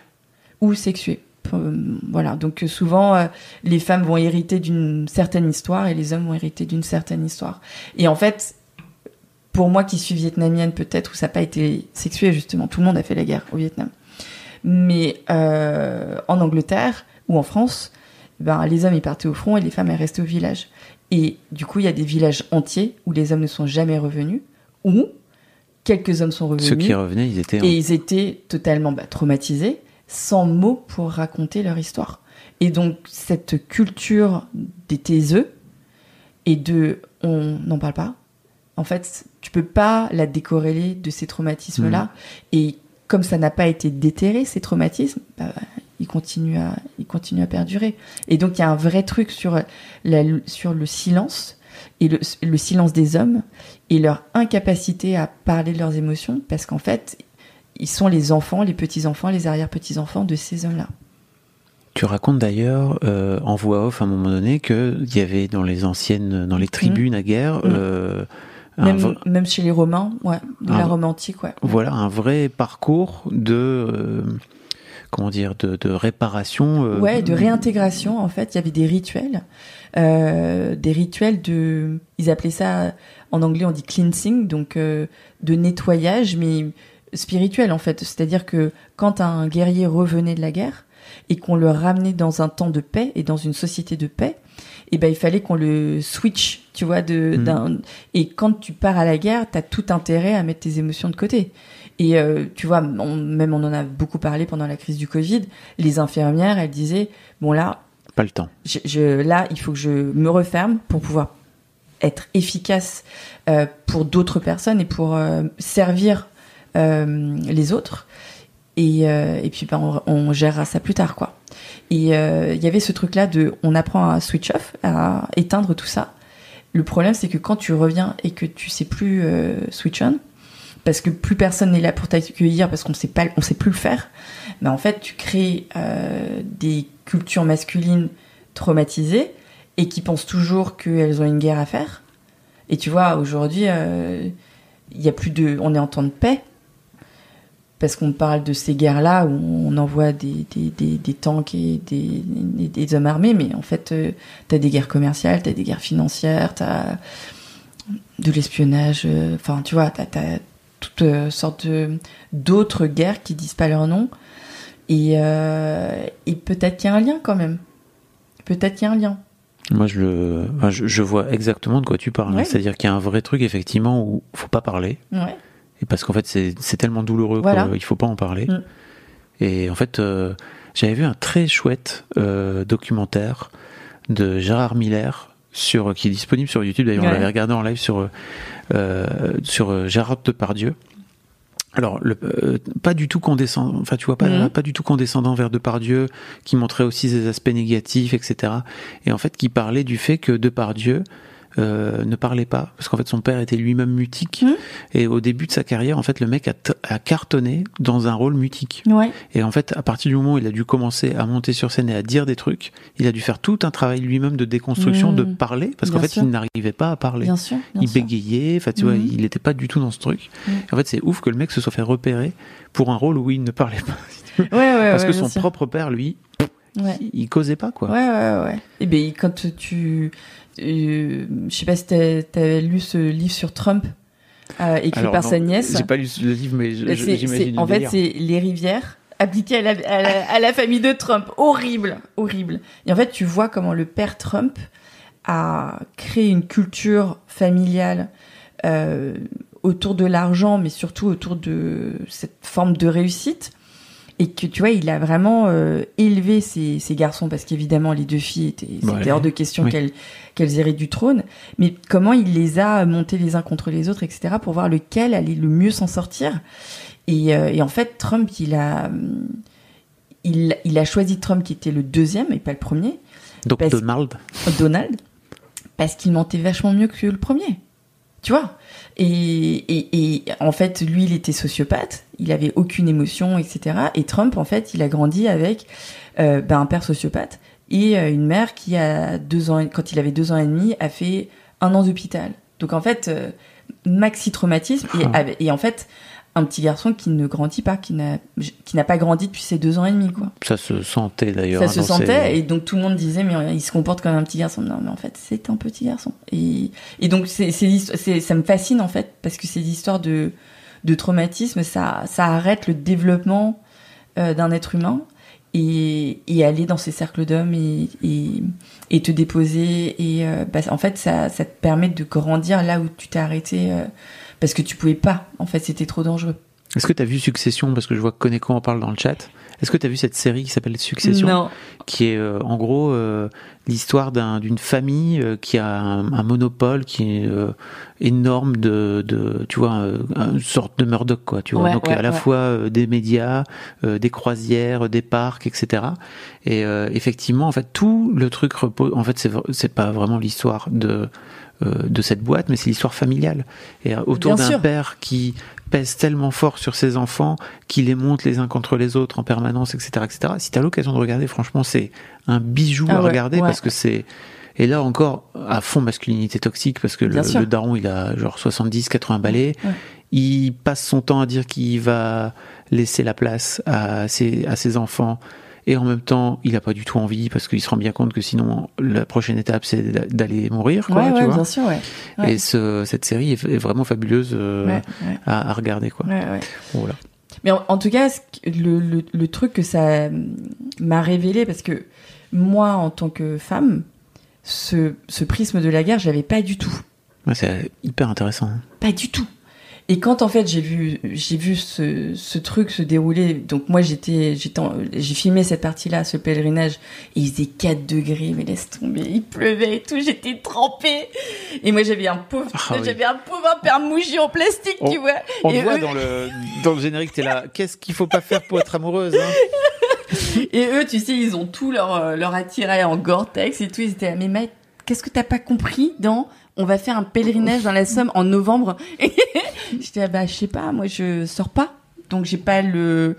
ou sexué. Euh, voilà, donc euh, souvent euh, les femmes vont hériter d'une certaine histoire et les hommes vont hériter d'une certaine histoire. Et en fait, pour moi qui suis vietnamienne peut-être où ça n'a pas été sexué justement, tout le monde a fait la guerre au Vietnam. Mais euh, en Angleterre ou en France, ben, les hommes ils partaient au front et les femmes elles restaient au village. Et du coup, il y a des villages entiers où les hommes ne sont jamais revenus, ou quelques hommes sont revenus. Ceux qui revenaient, ils étaient en- Et ils étaient totalement bah, traumatisés, sans mots pour raconter leur histoire. Et donc, cette culture des taiseux et de on n'en parle pas, en fait, tu peux pas la décorréler de ces traumatismes-là. Mhm. Et comme ça n'a pas été déterré, ces traumatismes, bah, ils continuent à, ils continuent à perdurer. Et donc, il y a un vrai truc sur, la, sur le silence et le, le silence des hommes et leur incapacité à parler de leurs émotions parce qu'en fait, ils sont les enfants, les petits-enfants, les arrière-petits-enfants de ces hommes-là. Tu racontes d'ailleurs euh, en voix off à un moment donné qu'il y avait dans les anciennes, dans les tribunes à guerre, Mhm. euh, un Même, même chez les Romains, ouais, de la. Rome antique, ouais. voilà un vrai parcours de euh, comment dire de, de réparation. euh, Ouais, de réintégration, en fait, il y avait des rituels. Euh, des rituels de. Ils appelaient ça, en anglais, on dit cleansing, donc euh, de nettoyage, mais spirituel, en fait. C'est-à-dire que quand un guerrier revenait de la guerre et qu'on le ramenait dans un temps de paix et dans une société de paix, et ben il fallait qu'on le switch, tu vois, de Mhm. d'un et quand tu pars à la guerre, t'as tout intérêt à mettre tes émotions de côté. Et euh, tu vois, on- même on en a beaucoup parlé pendant la crise du Covid. Les infirmières, elles disaient bon là, Pas le temps. je, je- là, il faut que je me referme pour pouvoir être efficace euh, pour d'autres personnes et pour euh, servir euh, les autres. Et, euh, et puis, ben, on, on gérera ça plus tard, quoi. Et euh, il y avait ce truc-là de, on apprend à switch off, à éteindre tout ça. Le problème, c'est que quand tu reviens et que tu sais plus euh, switch on, parce que plus personne n'est là pour t'accueillir, parce qu'on sait pas, on sait plus le faire, mais en fait, tu crées euh, des cultures masculines traumatisées et qui pensent toujours qu'elles ont une guerre à faire. Et tu vois, aujourd'hui, euh, il y a plus de, on est en temps de paix parce qu'on parle de ces guerres-là où on envoie des, des, des, des tanks et des, hommes armés, mais en fait, euh, t'as des guerres commerciales, t'as des guerres financières, t'as de l'espionnage, euh, enfin, tu vois, t'as as toutes euh, sortes d'autres guerres qui disent pas leur nom. Et, euh, et peut-être qu'il y a un lien quand même. Peut-être qu'il y a un lien. Moi, je le, enfin, je, je vois exactement de quoi tu parles. Ouais. C'est-à-dire qu'il y a un vrai truc effectivement où faut pas parler. Ouais. Et parce qu'en fait, c'est c'est tellement douloureux Voilà. qu'il faut pas en parler. Mm. Et en fait, euh, j'avais vu un très chouette euh, documentaire de Gérard Miller sur qui est disponible sur YouTube. D'ailleurs, on l'avait regardé en live sur euh, sur euh, Gérard Depardieu. alors, le, euh, pas du tout condescendant, enfin, tu vois, pas, Mhm. pas du tout condescendant vers Depardieu, qui montrait aussi ses aspects négatifs, etc. Et en fait, qui parlait du fait que Depardieu euh, ne parlait pas, parce qu'en fait, son père était lui-même mutique. Mhm. Et au début de sa carrière, en fait, le mec a, cartonné dans un rôle mutique. Ouais. Et en fait, à partir du moment où il a dû commencer à monter sur scène et à dire des trucs, il a dû faire tout un travail lui-même de déconstruction, de parler, parce qu'en fait, sûr. il n'arrivait pas à parler. Bien sûr, bien il bégayait, enfin, tu vois, Mhm. il n'était pas du tout dans ce truc. Et en fait, c'est ouf que le mec se soit fait repérer pour un rôle où il ne parlait pas. Ouais, ouais, Parce que son sûr. propre père, lui, Ouais. il causait pas, quoi. Ouais, ouais, ouais. Et ben quand tu, euh, je sais pas si t'as t'as lu ce livre sur Trump, euh, écrit Alors, par non, sa nièce. J'ai pas lu le livre, mais C'est- j'imagine En fait, c'est les rivières appliquées à la, à, la, à la famille de Trump. Horrible, horrible. Et en fait, tu vois comment le père Trump a créé une culture familiale euh, autour de l'argent, mais surtout autour de cette forme de réussite. Et que tu vois, il a vraiment euh, élevé ses, ses garçons, parce qu'évidemment, les deux filles étaient, c'était Ouais. hors de question Oui. qu'elles qu'elles héritent du trône. Mais comment il les a montés les uns contre les autres, etc., pour voir lequel allait le mieux s'en sortir. Et, euh, et en fait, Trump, il a, hum, il, il a choisi Trump qui était le deuxième et pas le premier. Donc Donald. Donald, parce qu'il mentait vachement mieux que le premier. Tu vois? Et, et, et en fait, lui, il était sociopathe, il avait aucune émotion, etc. Et Trump, en fait, il a grandi avec euh, ben, un père sociopathe et euh, une mère qui, a deux ans, quand il avait deux ans et demi, a fait un an d'hôpital. Donc en fait, euh, maxi traumatisme. Et, Ah. et en fait, un petit garçon qui ne grandit pas, qui n'a qui n'a pas grandi depuis ses deux ans et demi, quoi. Ça se sentait d'ailleurs. Ça hein, se sentait ses- et donc tout le monde disait mais il se comporte comme un petit garçon. Non mais en fait c'est un petit garçon. Et, et donc c'est c'est ça me fascine en fait parce que ces histoires de de traumatisme ça ça arrête le développement euh, d'un être humain et, et aller dans ces cercles d'hommes et, et et te déposer et euh, bah, en fait ça ça te permet de grandir là où tu t'es arrêté euh, parce que tu pouvais pas en fait c'était trop dangereux. Est-ce que tu as vu Succession Parce que je vois que Koneko en parle dans le chat. Est-ce que tu as vu cette série qui s'appelle Succession Non. Qui est euh, en gros euh, l'histoire d'un- d'une famille euh, qui a un, un monopole qui est euh, énorme de, de tu vois, euh, une sorte de Murdoch, quoi. Tu vois, Ouais, donc ouais, à la ouais. fois euh, des médias, euh, des croisières, des parcs, etc. Et euh, effectivement, en fait, tout le truc repose. En fait, c'est pas vraiment l'histoire de de cette boîte, mais c'est l'histoire familiale. Et euh, autour d'un père qui pèse tellement fort sur ses enfants, qui les monte les uns contre les autres en permanence, etc., etc. Si t'as l'occasion de regarder, franchement, c'est un bijou Ah à ouais, regarder ouais. parce que c'est et là encore à fond masculinité toxique parce que le, daron il a genre 70 80 balais Ouais. il passe son temps à dire qu'il va laisser la place à ses, à ses enfants et en même temps il a pas du tout envie parce qu'il se rend bien compte que sinon la prochaine étape c'est d'a- d'aller mourir quoi, ouais tu ouais vois. bien sûr ouais. Et ce, cette série est, vraiment fabuleuse euh. À, à regarder quoi Ouais, ouais. voilà Mais en, en tout cas, le, le, le truc que ça hum, m'a révélé, parce que moi, en tant que femme, ce, ce prisme de la guerre, j'avais pas du tout. Ouais, c'est hyper intéressant Pas du tout. Et quand en fait j'ai vu j'ai vu ce, ce truc se dérouler, donc moi j'étais j'étais j'ai filmé cette partie-là, ce pèlerinage, et il faisait 4 degrés, mais laisse tomber, il pleuvait et tout, j'étais trempée. Et moi j'avais un pauvre Ah oui. j'avais un pauvre père mouchi en plastique, On- tu vois. on et voit eux- dans le dans le générique t'es là [LAUGHS] qu'est-ce qu'il faut pas faire pour être amoureuse hein [LAUGHS] Et eux, tu sais, ils ont tout leur, euh, leur attirail en Gore-Tex et tout. Ils étaient là, mais mec, qu'est-ce que t'as pas compris dans on va faire un pèlerinage dans la Somme en novembre [LAUGHS] J'étais là, bah, je sais pas, moi je sors pas. Donc j'ai pas le.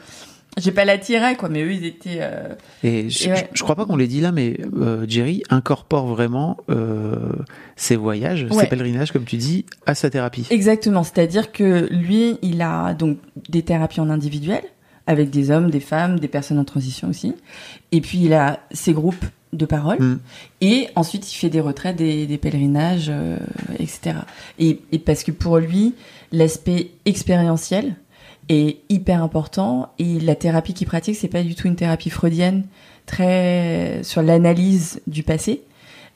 J'ai pas l'attirail, quoi. Mais eux, ils étaient. euh, Et je, ouais. je crois pas qu'on l'ait dit là, mais euh, Jerry incorpore vraiment euh, ses voyages, Ouais. ses pèlerinages, comme tu dis, à sa thérapie. Exactement. C'est-à-dire que lui, il a donc des thérapies en individuel avec des hommes, des femmes, des personnes en transition aussi. Et puis il a ses groupes de parole. Mm. Et ensuite, il fait des retraites, des, des pèlerinages, euh, etc. Et, et parce que pour lui, l'aspect expérientiel est hyper important. Et la thérapie qu'il pratique, c'est pas du tout une thérapie freudienne très sur l'analyse du passé.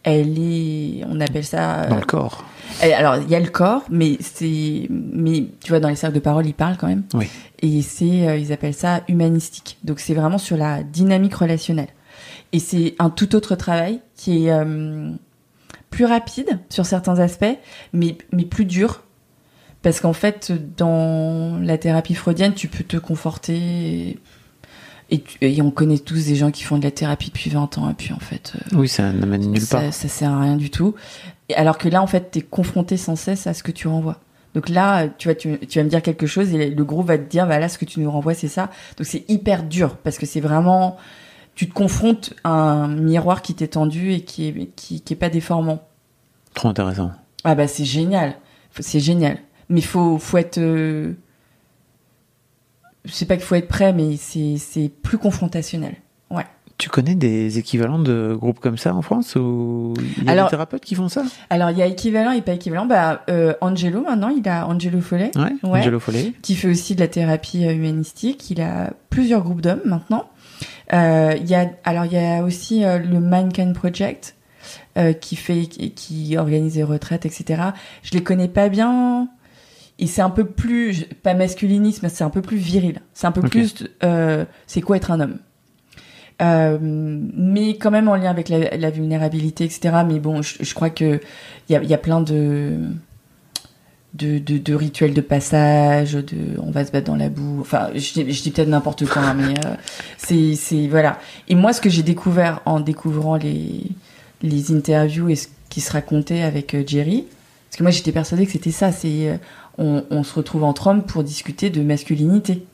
Elle est, on appelle ça Dans le corps. euh, alors, il y a le corps, mais c'est, mais tu vois, dans les cercles de parole, ils parlent quand même. Oui. Et c'est, euh, ils appellent ça humanistique. Donc, c'est vraiment sur la dynamique relationnelle. Et c'est un tout autre travail qui est euh, plus rapide sur certains aspects, mais, mais plus dur. Parce qu'en fait, dans la thérapie freudienne, tu peux te conforter. Et, tu- et on connaît tous des gens qui font de la thérapie depuis 20 ans, et puis en fait. euh, Oui, ça n'amène nulle ça, part. ça sert à rien du tout. Et alors que là, en fait, t'es confronté sans cesse à ce que tu renvoies. Donc là, tu vas, tu, tu vas me dire quelque chose et le groupe va te dire, bah là, ce que tu nous renvoies, c'est ça. Donc c'est hyper dur parce que c'est vraiment, tu te confrontes à un miroir qui t'est tendu et qui est, qui, qui est pas déformant. Trop intéressant. Ah bah c'est génial, c'est génial. Mais faut, faut être, euh, je sais pas qu'il faut être prêt, mais c'est, c'est plus confrontationnel. Ouais. Tu connais des équivalents de groupes comme ça en France ou il y a Alors- des thérapeutes qui font ça? Alors il y a équivalent et pas équivalent. Bah euh, Angelo maintenant, il a Angelo Follet. Ouais, Angelo Follet. Qui fait aussi de la thérapie humanistique. Il a plusieurs groupes d'hommes maintenant. Euh, il y a alors il y a aussi euh, le Mankind Project euh, qui fait qui, organise des retraites, etc. Je les connais pas bien. Et c'est un peu plus, pas masculinisme, c'est un peu plus viril. C'est un peu plus, euh, c'est quoi être un homme? Euh, mais quand même en lien avec la, la vulnérabilité, etc. Mais bon, je, je crois que il y a, il y a plein de, de, de, de rituels de passage, de on va se battre dans la boue. Enfin, je, je dis peut-être n'importe quoi, hein, mais euh, c'est c'est voilà. Et moi, ce que j'ai découvert en découvrant les les interviews et ce qui se racontait avec euh, Jerry, parce que moi j'étais persuadée que c'était ça. C'est euh, on, on se retrouve entre hommes pour discuter de masculinité.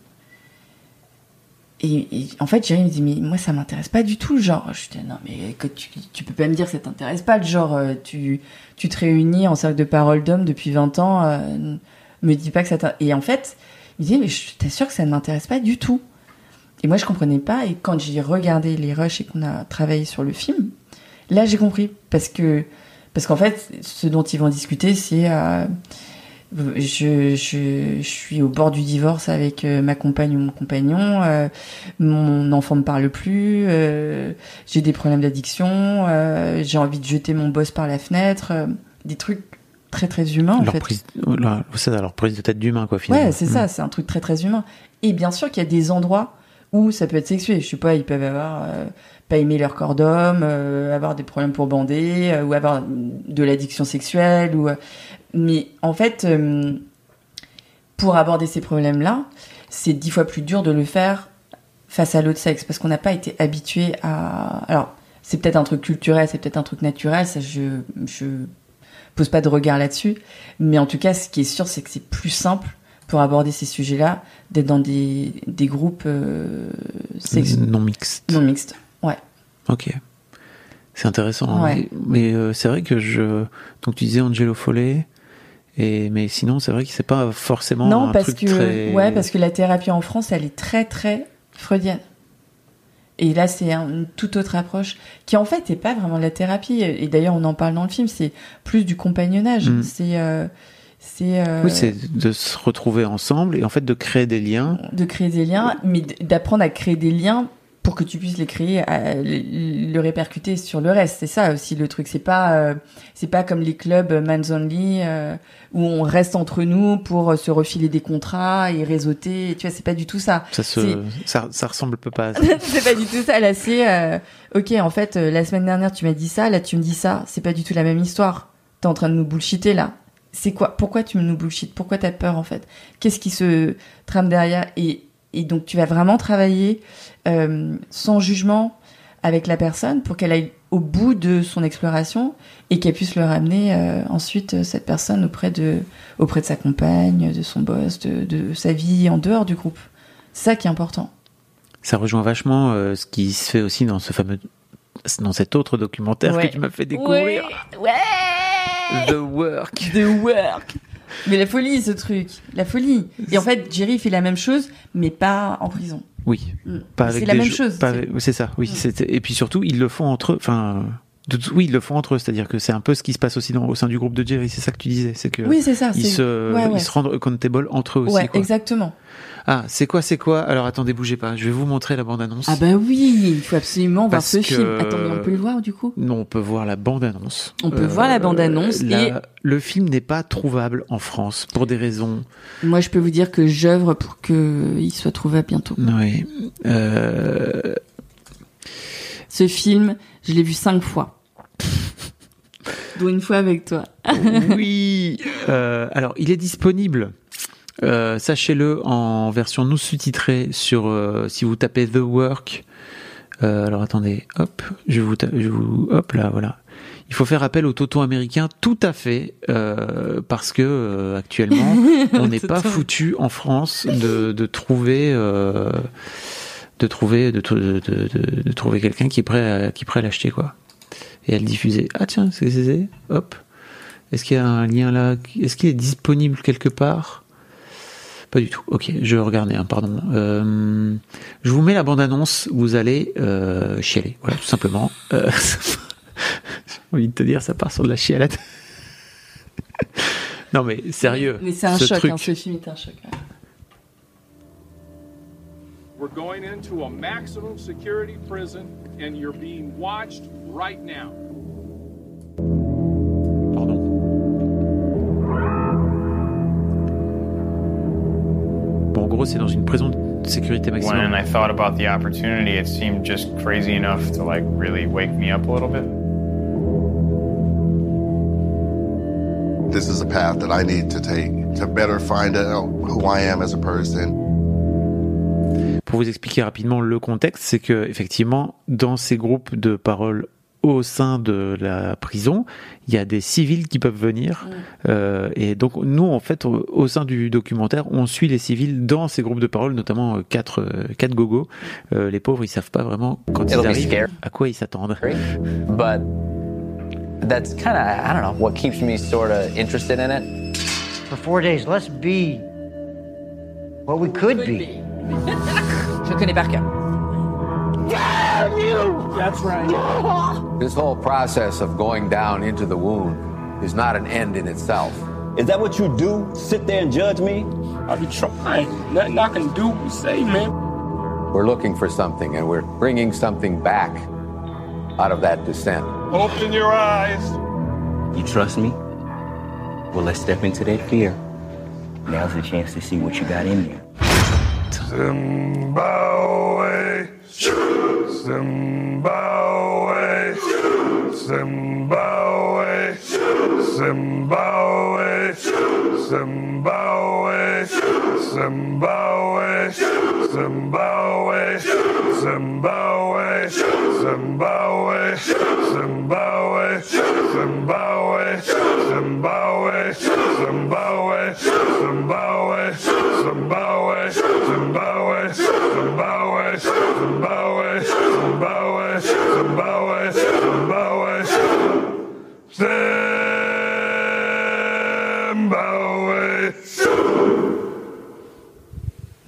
Et, et en fait, Jerry me dit, mais moi, ça m'intéresse pas du tout, genre. Je dis, non, mais que tu, tu peux pas me dire que ça t'intéresse pas, le genre. euh, Tu, tu te réunis en cercle de parole d'homme depuis 20 ans, euh, me dis pas que ça t'intéresse. Et en fait, il me dit, mais je t'assure que ça ne m'intéresse pas du tout. Et moi, je comprenais pas. Et quand j'ai regardé les rushs et qu'on a travaillé sur le film, là, j'ai compris. Parce que, parce qu'en fait, ce dont ils vont discuter, c'est, euh, je, je, je suis au bord du divorce avec euh, ma compagne ou mon compagnon, euh, mon enfant me parle plus, euh, j'ai des problèmes d'addiction, euh, j'ai envie de jeter mon boss par la fenêtre, euh, des trucs très très humains en leur fait. prise, leur, c'est ça, leur prise de tête d'humain, quoi, finalement. Ouais, c'est ça, c'est un truc très très humain. Et bien sûr qu'il y a des endroits où ça peut être sexué. Je sais pas, ils peuvent avoir euh, pas aimer leur corps d'homme, euh, avoir des problèmes pour bander, euh, ou avoir de l'addiction sexuelle. Ou, euh, mais en fait, euh, pour aborder ces problèmes-là, c'est dix fois plus dur de le faire face à l'autre sexe parce qu'on n'a pas été habitué à. Alors, c'est peut-être un truc culturel, c'est peut-être un truc naturel. Ça, je je pose pas de regard là-dessus. Mais en tout cas, ce qui est sûr, c'est que c'est plus simple pour aborder ces sujets-là d'être dans des, des groupes euh, sex- Non mixte. non mixtes. Ouais. Ok. C'est intéressant. Ouais. Mais, mais, euh, c'est vrai que je. Donc tu disais Angelo Follet. Et, mais sinon, c'est vrai que c'est pas forcément non, un parce truc que très. ouais, parce que la thérapie en France, elle est très très freudienne. Et là, c'est un- une toute autre approche qui en fait n'est pas vraiment de la thérapie. Et d'ailleurs, on en parle dans le film. C'est plus du compagnonnage. Mm. C'est euh, c'est euh, Oui, c'est de se retrouver ensemble et en fait de créer des liens. de créer des liens, mais d'apprendre à créer des liens pour que tu puisses les créer, le, le répercuter sur le reste. C'est ça aussi le truc. C'est pas, euh, c'est pas comme les clubs Man's Only euh, où on reste entre nous pour se refiler des contrats et réseauter. Tu vois, c'est pas du tout ça. Ça, se, ça, ça ressemble pas à ça. [LAUGHS] c'est pas du tout ça. Là, c'est euh, ok. En fait, euh, la semaine dernière, tu m'as dit ça. Là, tu me dis ça. C'est pas du tout la même histoire. T'es en train de nous bullshiter là. C'est quoi? Pourquoi tu nous bullshit? Pourquoi t'as peur en fait? Qu'est-ce qui se trame derrière? Et, et donc tu vas vraiment travailler euh, sans jugement avec la personne pour qu'elle aille au bout de son exploration et qu'elle puisse le ramener euh, ensuite euh, cette personne auprès de auprès de sa compagne, de son boss, de, de sa vie en dehors du groupe. C'est ça qui est important. Ça rejoint vachement euh, ce qui se fait aussi dans ce fameux, dans cet autre documentaire Ouais. que tu m'as fait découvrir. Ouais. The Work. The Work. Mais la folie, ce truc. La folie. Et en fait, Jerry fait la même chose, mais pas en prison. Oui. Mm. C'est la même chose, c'est- ça. Oui. c'était- Et puis surtout, ils le font entre eux. Enfin. Oui, ils le font entre eux, c'est-à-dire que c'est un peu ce qui se passe aussi dans, au sein du groupe de Jerry. C'est ça que tu disais, c'est que Oui, c'est ça, Ils se, ouais, ouais. ils se rendent accountable entre eux aussi. quoi. exactement. Ah, c'est quoi, c'est quoi? Alors attendez, bougez pas. Je vais vous montrer la bande-annonce. Ah bah oui, il faut absolument voir ce que- film. Attends, mais on peut le voir du coup? Non, on peut voir la bande-annonce. On peut voir la bande-annonce la- et- Le film n'est pas trouvable en France pour des raisons. Moi, je peux vous dire que j'œuvre pour qu'il soit trouvable bientôt. Oui. Euh, Ce film, je l'ai vu cinq fois. [LAUGHS] dont une fois avec toi. oui. Euh, alors, il est disponible. Euh, Sachez-le en version non sous-titrée sur euh, si vous tapez The Work. Euh, alors attendez, hop, je vous, je vous, hop là, voilà. Il faut faire appel au Toto américain, tout à fait, parce que actuellement, [LAUGHS] on n'est pas foutu en France de, de trouver, de trouver, de, de, de, de- de trouver quelqu'un qui est prêt, à, qui est prêt à l'acheter quoi, et à le diffuser. Ah tiens, c'est, hop. Est-ce qu'il y a un lien là? Est-ce qu'il est disponible quelque part? Pas du tout. Ok, je regardais, hein, pardon. Euh, je vous mets la bande-annonce, vous allez euh, chialer. Voilà, tout simplement. Euh, [LAUGHS] J'ai envie de te dire, ça part sur de la chialade. [LAUGHS] non mais sérieux. Mais c'est un ce choc, truc. hein, ce film est un choc. ouais. We're going into a maximum security prison, and you're being watched right now. Gros, c'est dans une prison de sécurité maximum. When I thought about the opportunity, it seemed just crazy enough to like really wake me up a little bit. This is a path that I need to take to better find out who I am as a person. Pour vous expliquer rapidement le contexte, c'est que effectivement, dans ces groupes de parole au sein de la prison, il y a des civils qui peuvent venir. Euh, et donc, nous, en fait, au, au sein du documentaire, on suit les civils dans ces groupes de parole, notamment euh, quatre, euh, quatre gogos. Euh, les pauvres, ils savent pas vraiment quand It'll ils be arrivent scary. à quoi ils s'attendent. But that's kind of, I don't know, what keeps me sort of interested in it. For four days, let's be what we could be. Je connais par cœur. That's right. This whole process of going down into the wound is not an end in itself. Is that what you do? Sit there and judge me? I be trying. Nothing I can do but say, man. We're looking for something and we're bringing something back out of that descent. Open your eyes. You trust me? Well, let's step into that fear. Now's the chance to see what you got in there. Zimbabwe, Zimbabwe, Zimbabwe, Zimbabwe, Zimbabwe, Zimbabwe, Zimbabwe, Zimbabwe, Zimbabwe, Zimbabwe, Zimbabwe, Zimbabwe, Zimbabwe, Zimbabwe, Zimbabwe, Zimbabwe, Zimbabwe,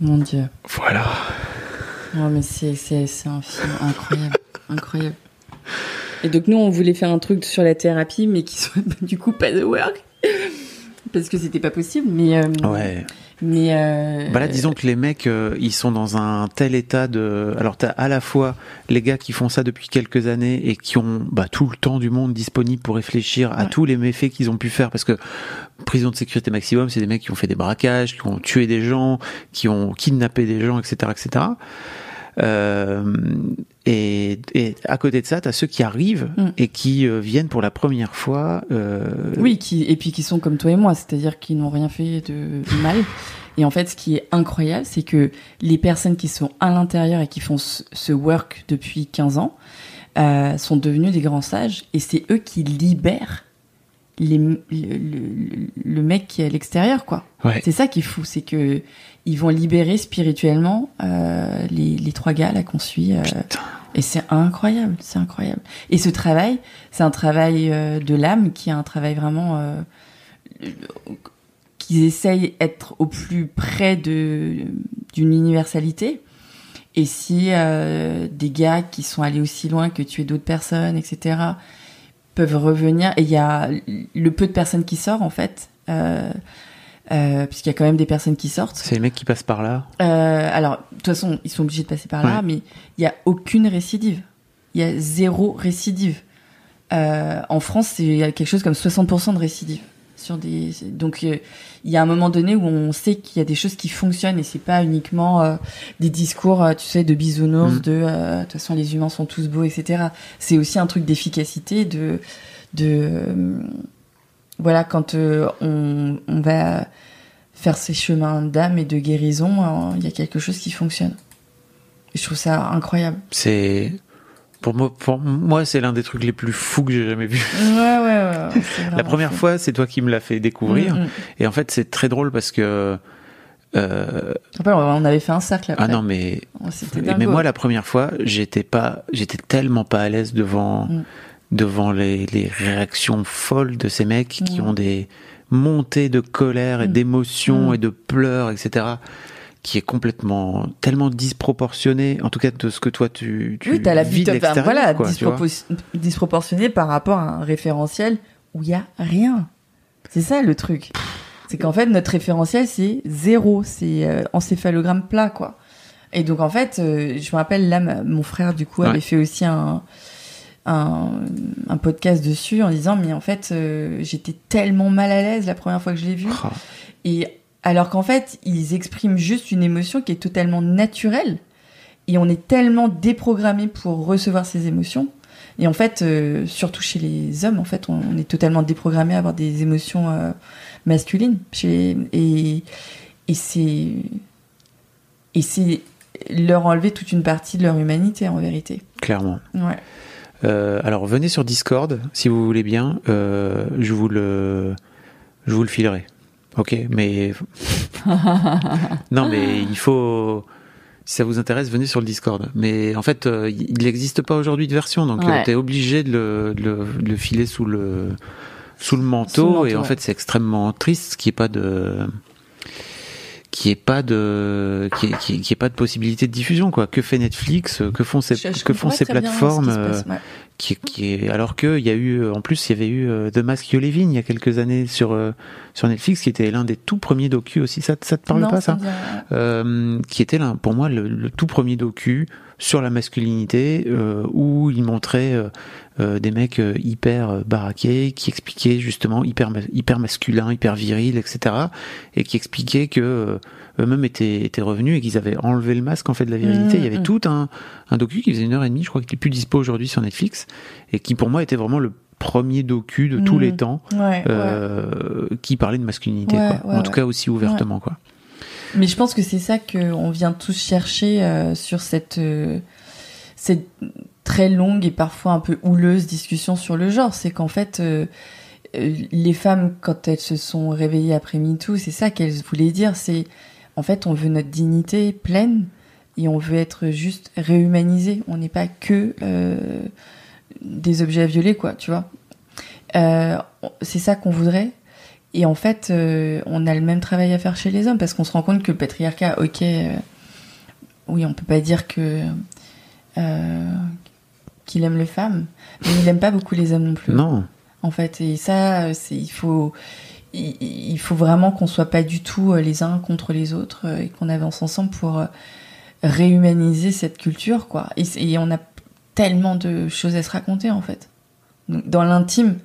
Mon Dieu. Voilà. Non, mais c'est, c'est, c'est un film incroyable. incroyable. Et donc, nous, on voulait faire un truc sur la thérapie, mais qui soit du coup pas de work. Parce que c'était pas possible, mais. euh, Ouais. Mais. euh, Bah là, disons que les mecs, euh, ils sont dans un tel état de. Alors, t'as à la fois les gars qui font ça depuis quelques années et qui ont bah, tout le temps du monde disponible pour réfléchir à tous les méfaits qu'ils ont pu faire, parce que prison de sécurité maximum, c'est des mecs qui ont fait des braquages, qui ont tué des gens, qui ont kidnappé des gens, etc., etc. Euh, et, et à côté de ça, t'as ceux qui arrivent Mm. et qui euh, viennent pour la première fois. euh, Oui, qui, et puis qui sont comme toi et moi, c'est-à-dire qui n'ont rien fait de mal. Et en fait, ce qui est incroyable, c'est que les personnes qui sont à l'intérieur et qui font ce, ce work depuis 15 ans euh, sont devenus des grands sages, et c'est eux qui libèrent les, le, le- le mec qui est à l'extérieur, quoi. Ouais. C'est ça qui est fou, c'est que ils vont libérer spirituellement euh, les, les trois gars là qu'on suit. euh, et c'est incroyable, c'est incroyable. Et ce travail, c'est un travail euh, de l'âme qui est un travail vraiment euh, qu'ils essayent d'être au plus près de d'une universalité. Et si euh, des gars qui sont allés aussi loin que tuer d'autres personnes, etc., peuvent revenir, et il y a le peu de personnes qui sortent en fait, euh, euh, puisqu'il y a quand même des personnes qui sortent. C'est les mecs qui passent par là. Euh, alors, de toute façon, ils sont obligés de passer par là, mais il y a aucune récidive. Il y a zéro récidive. Euh, en France, c'est il y a quelque chose comme 60% de récidive sur des. Donc, euh, il y a un moment donné où on sait qu'il y a des choses qui fonctionnent et c'est pas uniquement euh, des discours, euh, tu sais, de bisounours, Mm. de euh, de toute façon les humains sont tous beaux, etc. C'est aussi un truc d'efficacité, de de voilà quand on, on va faire ces chemins d'âme et de guérison, il y a quelque chose qui fonctionne. Et je trouve ça incroyable. C'est pour moi, pour moi, c'est l'un des trucs les plus fous que j'ai jamais vu. Ouais, ouais, ouais. [LAUGHS] La première fou. fois, c'est toi qui me l'as fait découvrir, Mm, mm. et en fait, c'est très drôle parce que. euh, Après, on avait fait un cercle après. ah non, mais mais moi, la première fois, j'étais pas, j'étais tellement pas à l'aise devant Mm. devant les, les réactions folles de ces mecs qui ont des montées de colère et d'émotion et de pleurs, etc. qui est complètement tellement disproportionné, en tout cas de ce que toi tu, tu oui, t'as la vis de l'extérieur, voilà, quoi, disproportionné par rapport à un référentiel où il y a rien. C'est ça le truc. C'est qu'en fait notre référentiel c'est zéro, c'est euh, encéphalogramme plat quoi. Et donc en fait, euh, je me rappelle là, mon frère du coup Ouais. avait fait aussi un, un un podcast dessus en disant mais en fait euh, j'étais tellement mal à l'aise la première fois que je l'ai vu. Ah. Et alors qu'en fait, ils expriment juste une émotion qui est totalement naturelle. Et on est tellement déprogrammé pour recevoir ces émotions. Et en fait, euh, surtout chez les hommes, en fait, on, on est totalement déprogrammé à avoir des émotions euh, masculines. Chez, et et c'est et c'est leur enlever toute une partie de leur humanité en vérité. Clairement. Ouais. Euh, alors venez sur Discord si vous voulez bien. Euh, je vous le, je vous le filerai. Ok, mais [LAUGHS] non, mais il faut. Si ça vous intéresse, venez sur le Discord. Mais en fait, euh, il n'existe pas aujourd'hui de version, donc Ouais. tu es obligé de le, de le- de le filer sous le sous le manteau. Sous le manteau, et en fait, c'est extrêmement triste qu'il n'y ait pas de qui est pas de qui est, qui est- qui est pas de possibilité de diffusion quoi que fait Netflix que font ces Je- je que font ces ce qui plateformes passe, euh, ouais. qui, qui est alors que il y a eu en plus il y avait eu euh, The Mask You Live In il y a quelques années sur euh, sur Netflix qui était l'un des tout premiers docu aussi ça ça te parle Non, pas ça. Euh, qui était là pour moi le, le tout premier docu sur la masculinité euh, où il montrait euh, euh, des mecs euh, hyper euh, baraqués qui expliquaient justement hyper hyper masculin hyper viril etc et qui expliquaient que eux-mêmes étaient, étaient revenus et qu'ils avaient enlevé le masque en fait de la virilité. Mmh, Il y avait mmh. tout un, un docu qui faisait une heure et demie, je crois qu'il est plus dispo aujourd'hui sur Netflix et qui pour moi était vraiment le premier docu de tous Mmh. les temps Ouais, euh, qui parlait de masculinité, Ouais, quoi. en tout cas aussi ouvertement, quoi. Mais je pense que c'est ça qu'on vient tous chercher euh, sur cette, euh, cette très longue et parfois un peu houleuse discussion sur le genre. C'est qu'en fait, euh, euh, les femmes, quand elles se sont réveillées après MeToo, c'est ça qu'elles voulaient dire. C'est en fait, on veut notre dignité pleine et on veut être juste réhumanisé. On n'est pas que euh, des objets à violer, quoi, tu vois. Euh, c'est ça qu'on voudrait. Et en fait, euh, on a le même travail à faire chez les hommes parce qu'on se rend compte que le patriarcat, ok, euh, oui, on peut pas dire que euh, qu'il aime les femmes, mais il aime pas beaucoup les hommes non plus. Non. En fait, et ça, c'est il faut il, il faut vraiment qu'on soit pas du tout les uns contre les autres et qu'on avance ensemble pour réhumaniser cette culture, quoi. Et, on a tellement de choses à se raconter en fait. Dans l'intime,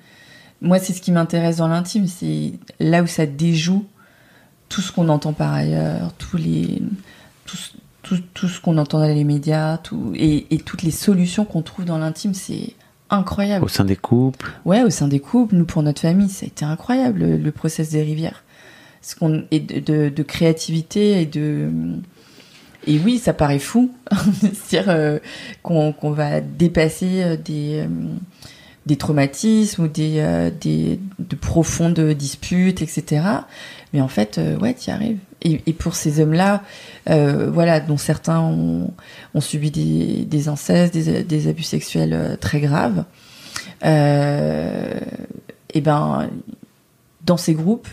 moi, c'est ce qui m'intéresse dans l'intime, c'est là où ça déjoue tout ce qu'on entend par ailleurs, tous les, tout, ce- tout, tout ce qu'on entend dans les médias, tout, et, et toutes les solutions qu'on trouve dans l'intime, c'est incroyable. Au sein des couples. Ouais, au sein des couples, nous pour notre famille, ça a été incroyable le, le process des rivières. Ce qu'on et de, de, de créativité et de et oui, ça paraît fou [LAUGHS] de se dire euh, qu'on qu'on va dépasser euh, des euh, des traumatismes ou des euh, des de profondes disputes, etc. Mais en fait, euh, ouais, tu y arrives. Et, pour ces hommes-là, euh, voilà, dont certains ont, ont subi des, des incestes, des, des abus sexuels euh, très graves, et ben, dans ces groupes,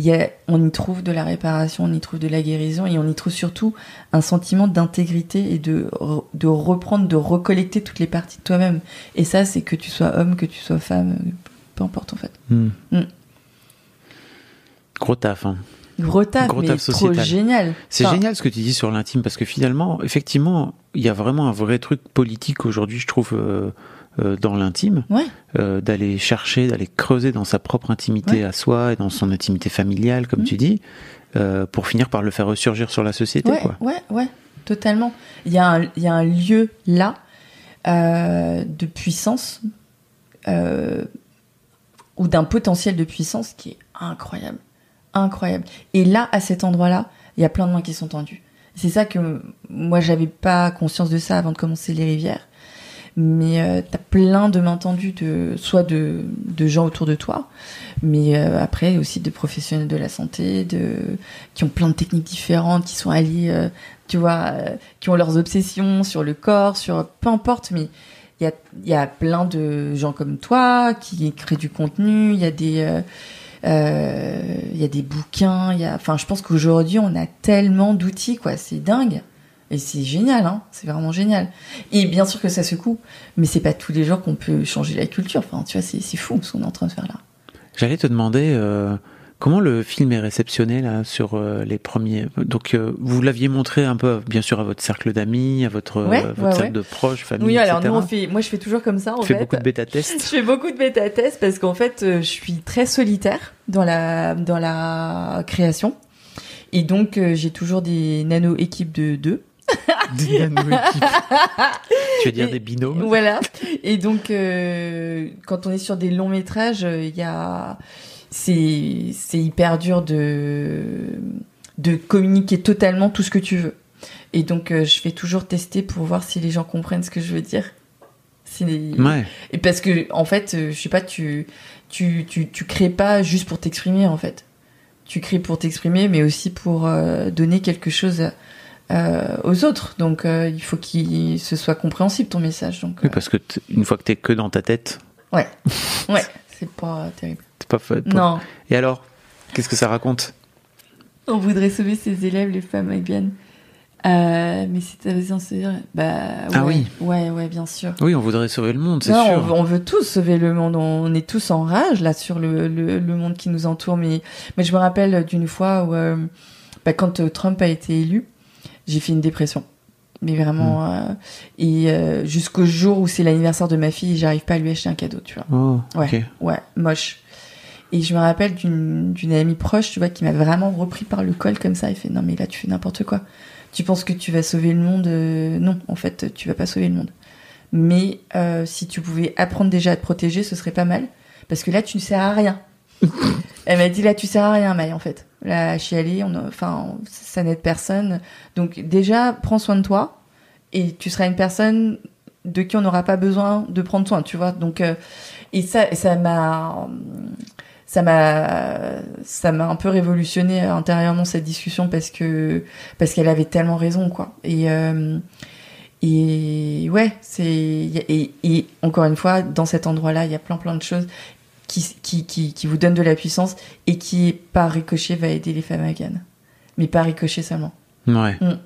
y a, on y trouve de la réparation, on y trouve de la guérison, et on y trouve surtout un sentiment d'intégrité et de, re- de reprendre, de recollecter toutes les parties de toi-même. Et ça, c'est que tu sois homme, que tu sois femme, peu importe en fait. Hmm. Hmm. Gros taf, hein. Gros taf, Gros mais taf trop sociétal. génial. C'est Enfin, génial ce que tu dis sur l'intime parce que finalement, effectivement, il y a vraiment un vrai truc politique aujourd'hui, je trouve, euh, dans l'intime, Ouais. Euh, d'aller chercher, d'aller creuser dans sa propre intimité Ouais. à soi et dans son intimité familiale, comme tu dis, euh, pour finir par le faire ressurgir sur la société, ouais, quoi. ouais, ouais, totalement. Il y a un, il y a un lieu là euh, de puissance euh, ou d'un potentiel de puissance qui est incroyable, incroyable. Et là, à cet endroit-là, il y a plein de mains qui sont tendues. C'est ça que moi j'avais pas conscience de ça avant de commencer les rivières. Mais euh, t'as plein de mains tendues de soit de, de gens autour de toi, mais euh, après aussi de professionnels de la santé, de qui ont plein de techniques différentes, qui sont alliés, euh, tu vois, euh, qui ont leurs obsessions sur le corps, sur peu importe, mais il y a, il y a plein de gens comme toi qui créent du contenu, il y a des euh, euh, il y a des bouquins, il y a enfin je pense qu'aujourd'hui on a tellement d'outils quoi, c'est dingue. Et c'est génial hein, c'est vraiment génial. Et bien sûr que ça secoue, mais c'est pas tous les jours qu'on peut changer la culture, enfin tu vois c'est fou ce qu'on est en train de faire là. J'allais te demander euh, comment le film est réceptionné là sur euh, les premiers. Donc euh, vous l'aviez montré un peu, bien sûr, à votre cercle d'amis, à votre, Ouais, votre ouais, cercle ouais. de proches, famille, Oui, alors etc. nous on fait moi je fais toujours comme ça en Tu fais fait. beaucoup de bêta-tests [LAUGHS] Je fais beaucoup de bêta-tests parce qu'en fait, je suis très solitaire dans la, dans la création. Et donc, j'ai toujours des nano-équipes de deux. [LAUGHS] Des. Tu veux dire Et- des binômes Voilà. Et donc, euh, quand on est sur des longs métrages, euh, il y a, c'est, c'est hyper dur de, de communiquer totalement tout ce que tu veux. Et donc, euh, je fais toujours tester pour voir si les gens comprennent ce que je veux dire. Ouais. Et parce que, en fait, je sais pas, tu, tu, tu, tu crées pas juste pour t'exprimer, en fait. Tu crées pour t'exprimer, mais aussi pour euh, donner quelque chose euh, aux autres. Donc, euh, il faut qu'il se soit compréhensible, ton message. Donc, Oui, parce que une fois que t'es que dans ta tête, ouais. [LAUGHS] Ouais, c'est pas terrible. c'est pas fait. Non. Et alors, qu'est-ce que ça raconte? On voudrait sauver ses élèves, les femmes lesbiennes. Euh, mais c'est à se dire, bah, ouais, Ah oui. Ouais, ouais, bien sûr. Oui, on voudrait sauver le monde, c'est sûr. On, veut- on veut tous sauver le monde. On est tous en rage là sur le, le, le monde qui nous entoure. Mais, mais je me rappelle d'une fois où, euh, bah, quand euh, Trump a été élu, j'ai fait une dépression. Mais vraiment, Hmm. euh, et euh, jusqu'au jour où c'est l'anniversaire de ma fille, j'arrive pas à lui acheter un cadeau, tu vois. Oh, ouais, ouais, moche. Et je me rappelle d'une d'une amie proche, tu vois, qui m'a vraiment repris par le col comme ça et fait non mais là tu fais n'importe quoi. Tu penses que tu vas sauver le monde euh, Non, en fait, tu vas pas sauver le monde. Mais euh, si tu pouvais apprendre déjà à te protéger, ce serait pas mal. Parce que là, tu ne sers à rien. [LAUGHS] Elle m'a dit là, tu sers à rien, Maï, en fait. Là, chialer, on, enfin, ça n'aide personne. Donc déjà, prends soin de toi et tu seras une personne de qui on n'aura pas besoin de prendre soin, tu vois. Donc euh, et ça, ça m'a, ça m'a, ça m'a un peu révolutionné intérieurement cette discussion parce que parce qu'elle avait tellement raison, quoi. Et euh, et ouais, c'est et, et encore une fois, dans cet endroit-là, il y a plein plein de choses qui, qui, qui, qui vous donnent de la puissance et qui, par ricochet, va aider les femmes afghanes. Mais par ricochet seulement. Ouais. Mm.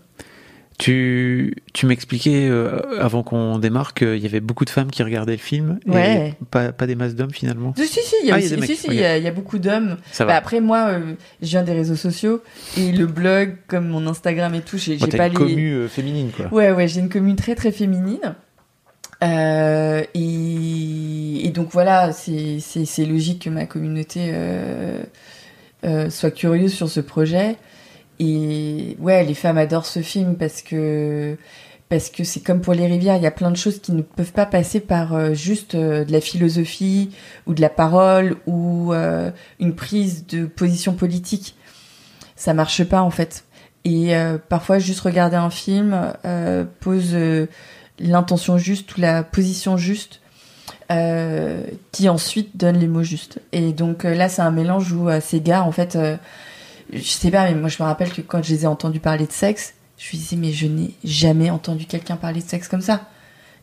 Tu, tu m'expliquais euh, avant qu'on démarre qu'il y avait beaucoup de femmes qui regardaient le film Ouais. et pas, pas des masses d'hommes finalement. Si, si, il y a, Ah, aussi- des mecs, si, si, ok. il y a- il y a beaucoup d'hommes. Bah, après, moi, euh, je viens des réseaux sociaux et le blog, comme mon Instagram et tout, j'ai pas une les. commu euh, féminine quoi. Ouais, ouais, j'ai une commune très très féminine. Euh, et, et donc voilà, c'est logique que ma communauté euh, euh, soit curieuse sur ce projet. Et ouais, les femmes adorent ce film parce que parce que c'est comme pour les rivières, il y a plein de choses qui ne peuvent pas passer par euh, juste euh, de la philosophie ou de la parole ou euh, une prise de position politique. Ça marche pas en fait. Et parfois, juste regarder un film pose l'intention juste ou la position juste euh, qui ensuite donne les mots justes. Et donc euh, là, c'est un mélange où euh, ces gars, en fait, euh, je sais pas, mais moi je me rappelle que quand je les ai entendus parler de sexe, je me disais, mais je n'ai jamais entendu quelqu'un parler de sexe comme ça.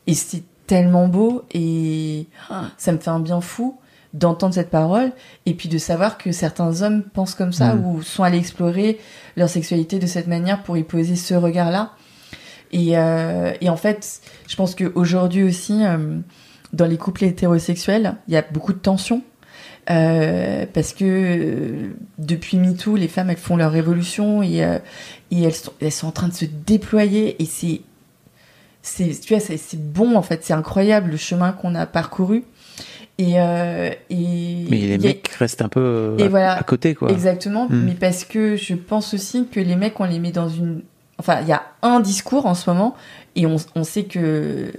Et c'est tellement beau et ça me fait un bien fou d'entendre cette parole et puis de savoir que certains hommes pensent comme ça Mm. ou sont allés explorer leur sexualité de cette manière pour y poser ce regard-là. Et, euh, et en fait, je pense qu'aujourd'hui aussi, euh, dans les couples hétérosexuels, il y a beaucoup de tensions. Euh, parce que euh, depuis MeToo, les femmes elles font leur révolution et, euh, et elles, sont, elles sont en train de se déployer et c'est c'est tu vois c'est c'est bon en fait c'est incroyable le chemin qu'on a parcouru et euh, et Mais les a- mecs restent un peu et à, voilà à côté quoi. exactement Mm. mais parce que je pense aussi que les mecs on les met dans une enfin il y a un discours en ce moment et on, on sait que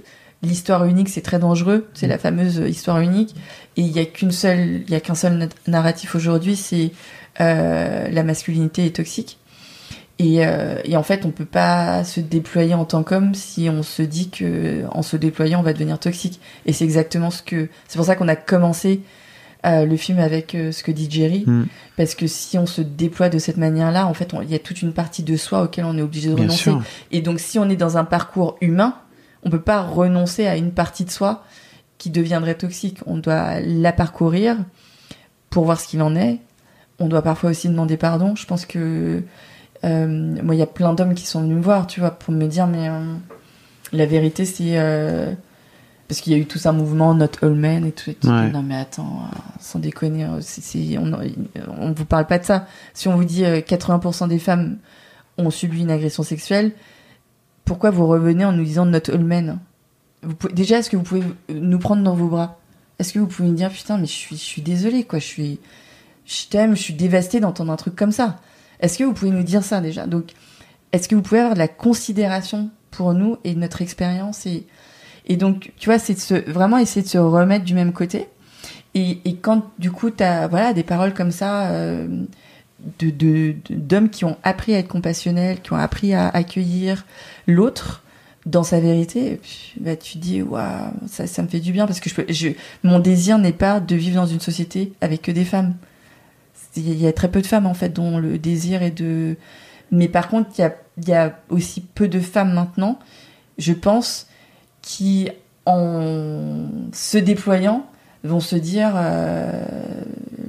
l'histoire unique c'est très dangereux, c'est la fameuse histoire unique, et il y a qu'une seule, il y a qu'un seul na- narratif aujourd'hui, c'est euh, la masculinité est toxique. Et, euh, et en fait, on peut pas se déployer en tant qu'homme si on se dit que en se déployant, on va devenir toxique. Et c'est exactement ce que. C'est pour ça qu'on a commencé euh, le film avec euh, ce que dit Jerry, Mm. parce que si on se déploie de cette manière-là, en fait, il y a toute une partie de soi auquel on est obligé de Bien renoncer. sûr. Et donc, si on est dans un parcours humain, on peut pas renoncer à une partie de soi qui deviendrait toxique. On doit la parcourir pour voir ce qu'il en est. On doit parfois aussi demander pardon. Je pense que euh, moi, il y a plein d'hommes qui sont venus me voir, tu vois, pour me dire, mais la vérité, c'est parce qu'il y a eu tout un mouvement Not All Men et tout. et tout. Ouais. Non, mais attends, euh, sans déconner, euh, on, on vous parle pas de ça. Si on vous dit euh, 80% des femmes ont subi une agression sexuelle, pourquoi vous revenez en nous disant Not All Men? Vous pouvez, Déjà, est-ce que vous pouvez nous prendre dans vos bras? Est-ce que vous pouvez me dire, putain, mais je suis, je suis désolée, quoi, je suis, je t'aime, je suis dévastée d'entendre un truc comme ça? Est-ce que vous pouvez nous dire ça déjà? Donc, est-ce que vous pouvez avoir de la considération pour nous et notre expérience et, et donc, tu vois, c'est de se, vraiment essayer de se remettre du même côté. Et, quand, du coup, tu as voilà, des paroles comme ça euh, d'hommes qui ont appris à être compassionnels, qui ont appris à accueillir l'autre dans sa vérité, puis, bah, tu dis, waouh, ça, ça me fait du bien parce que je je, mon désir n'est pas de vivre dans une société avec que des femmes. Il y a très peu de femmes, en fait, dont le désir est de. Mais par contre, il y a, y a aussi peu de femmes maintenant, je pense, qui, en se déployant, vont se dire euh,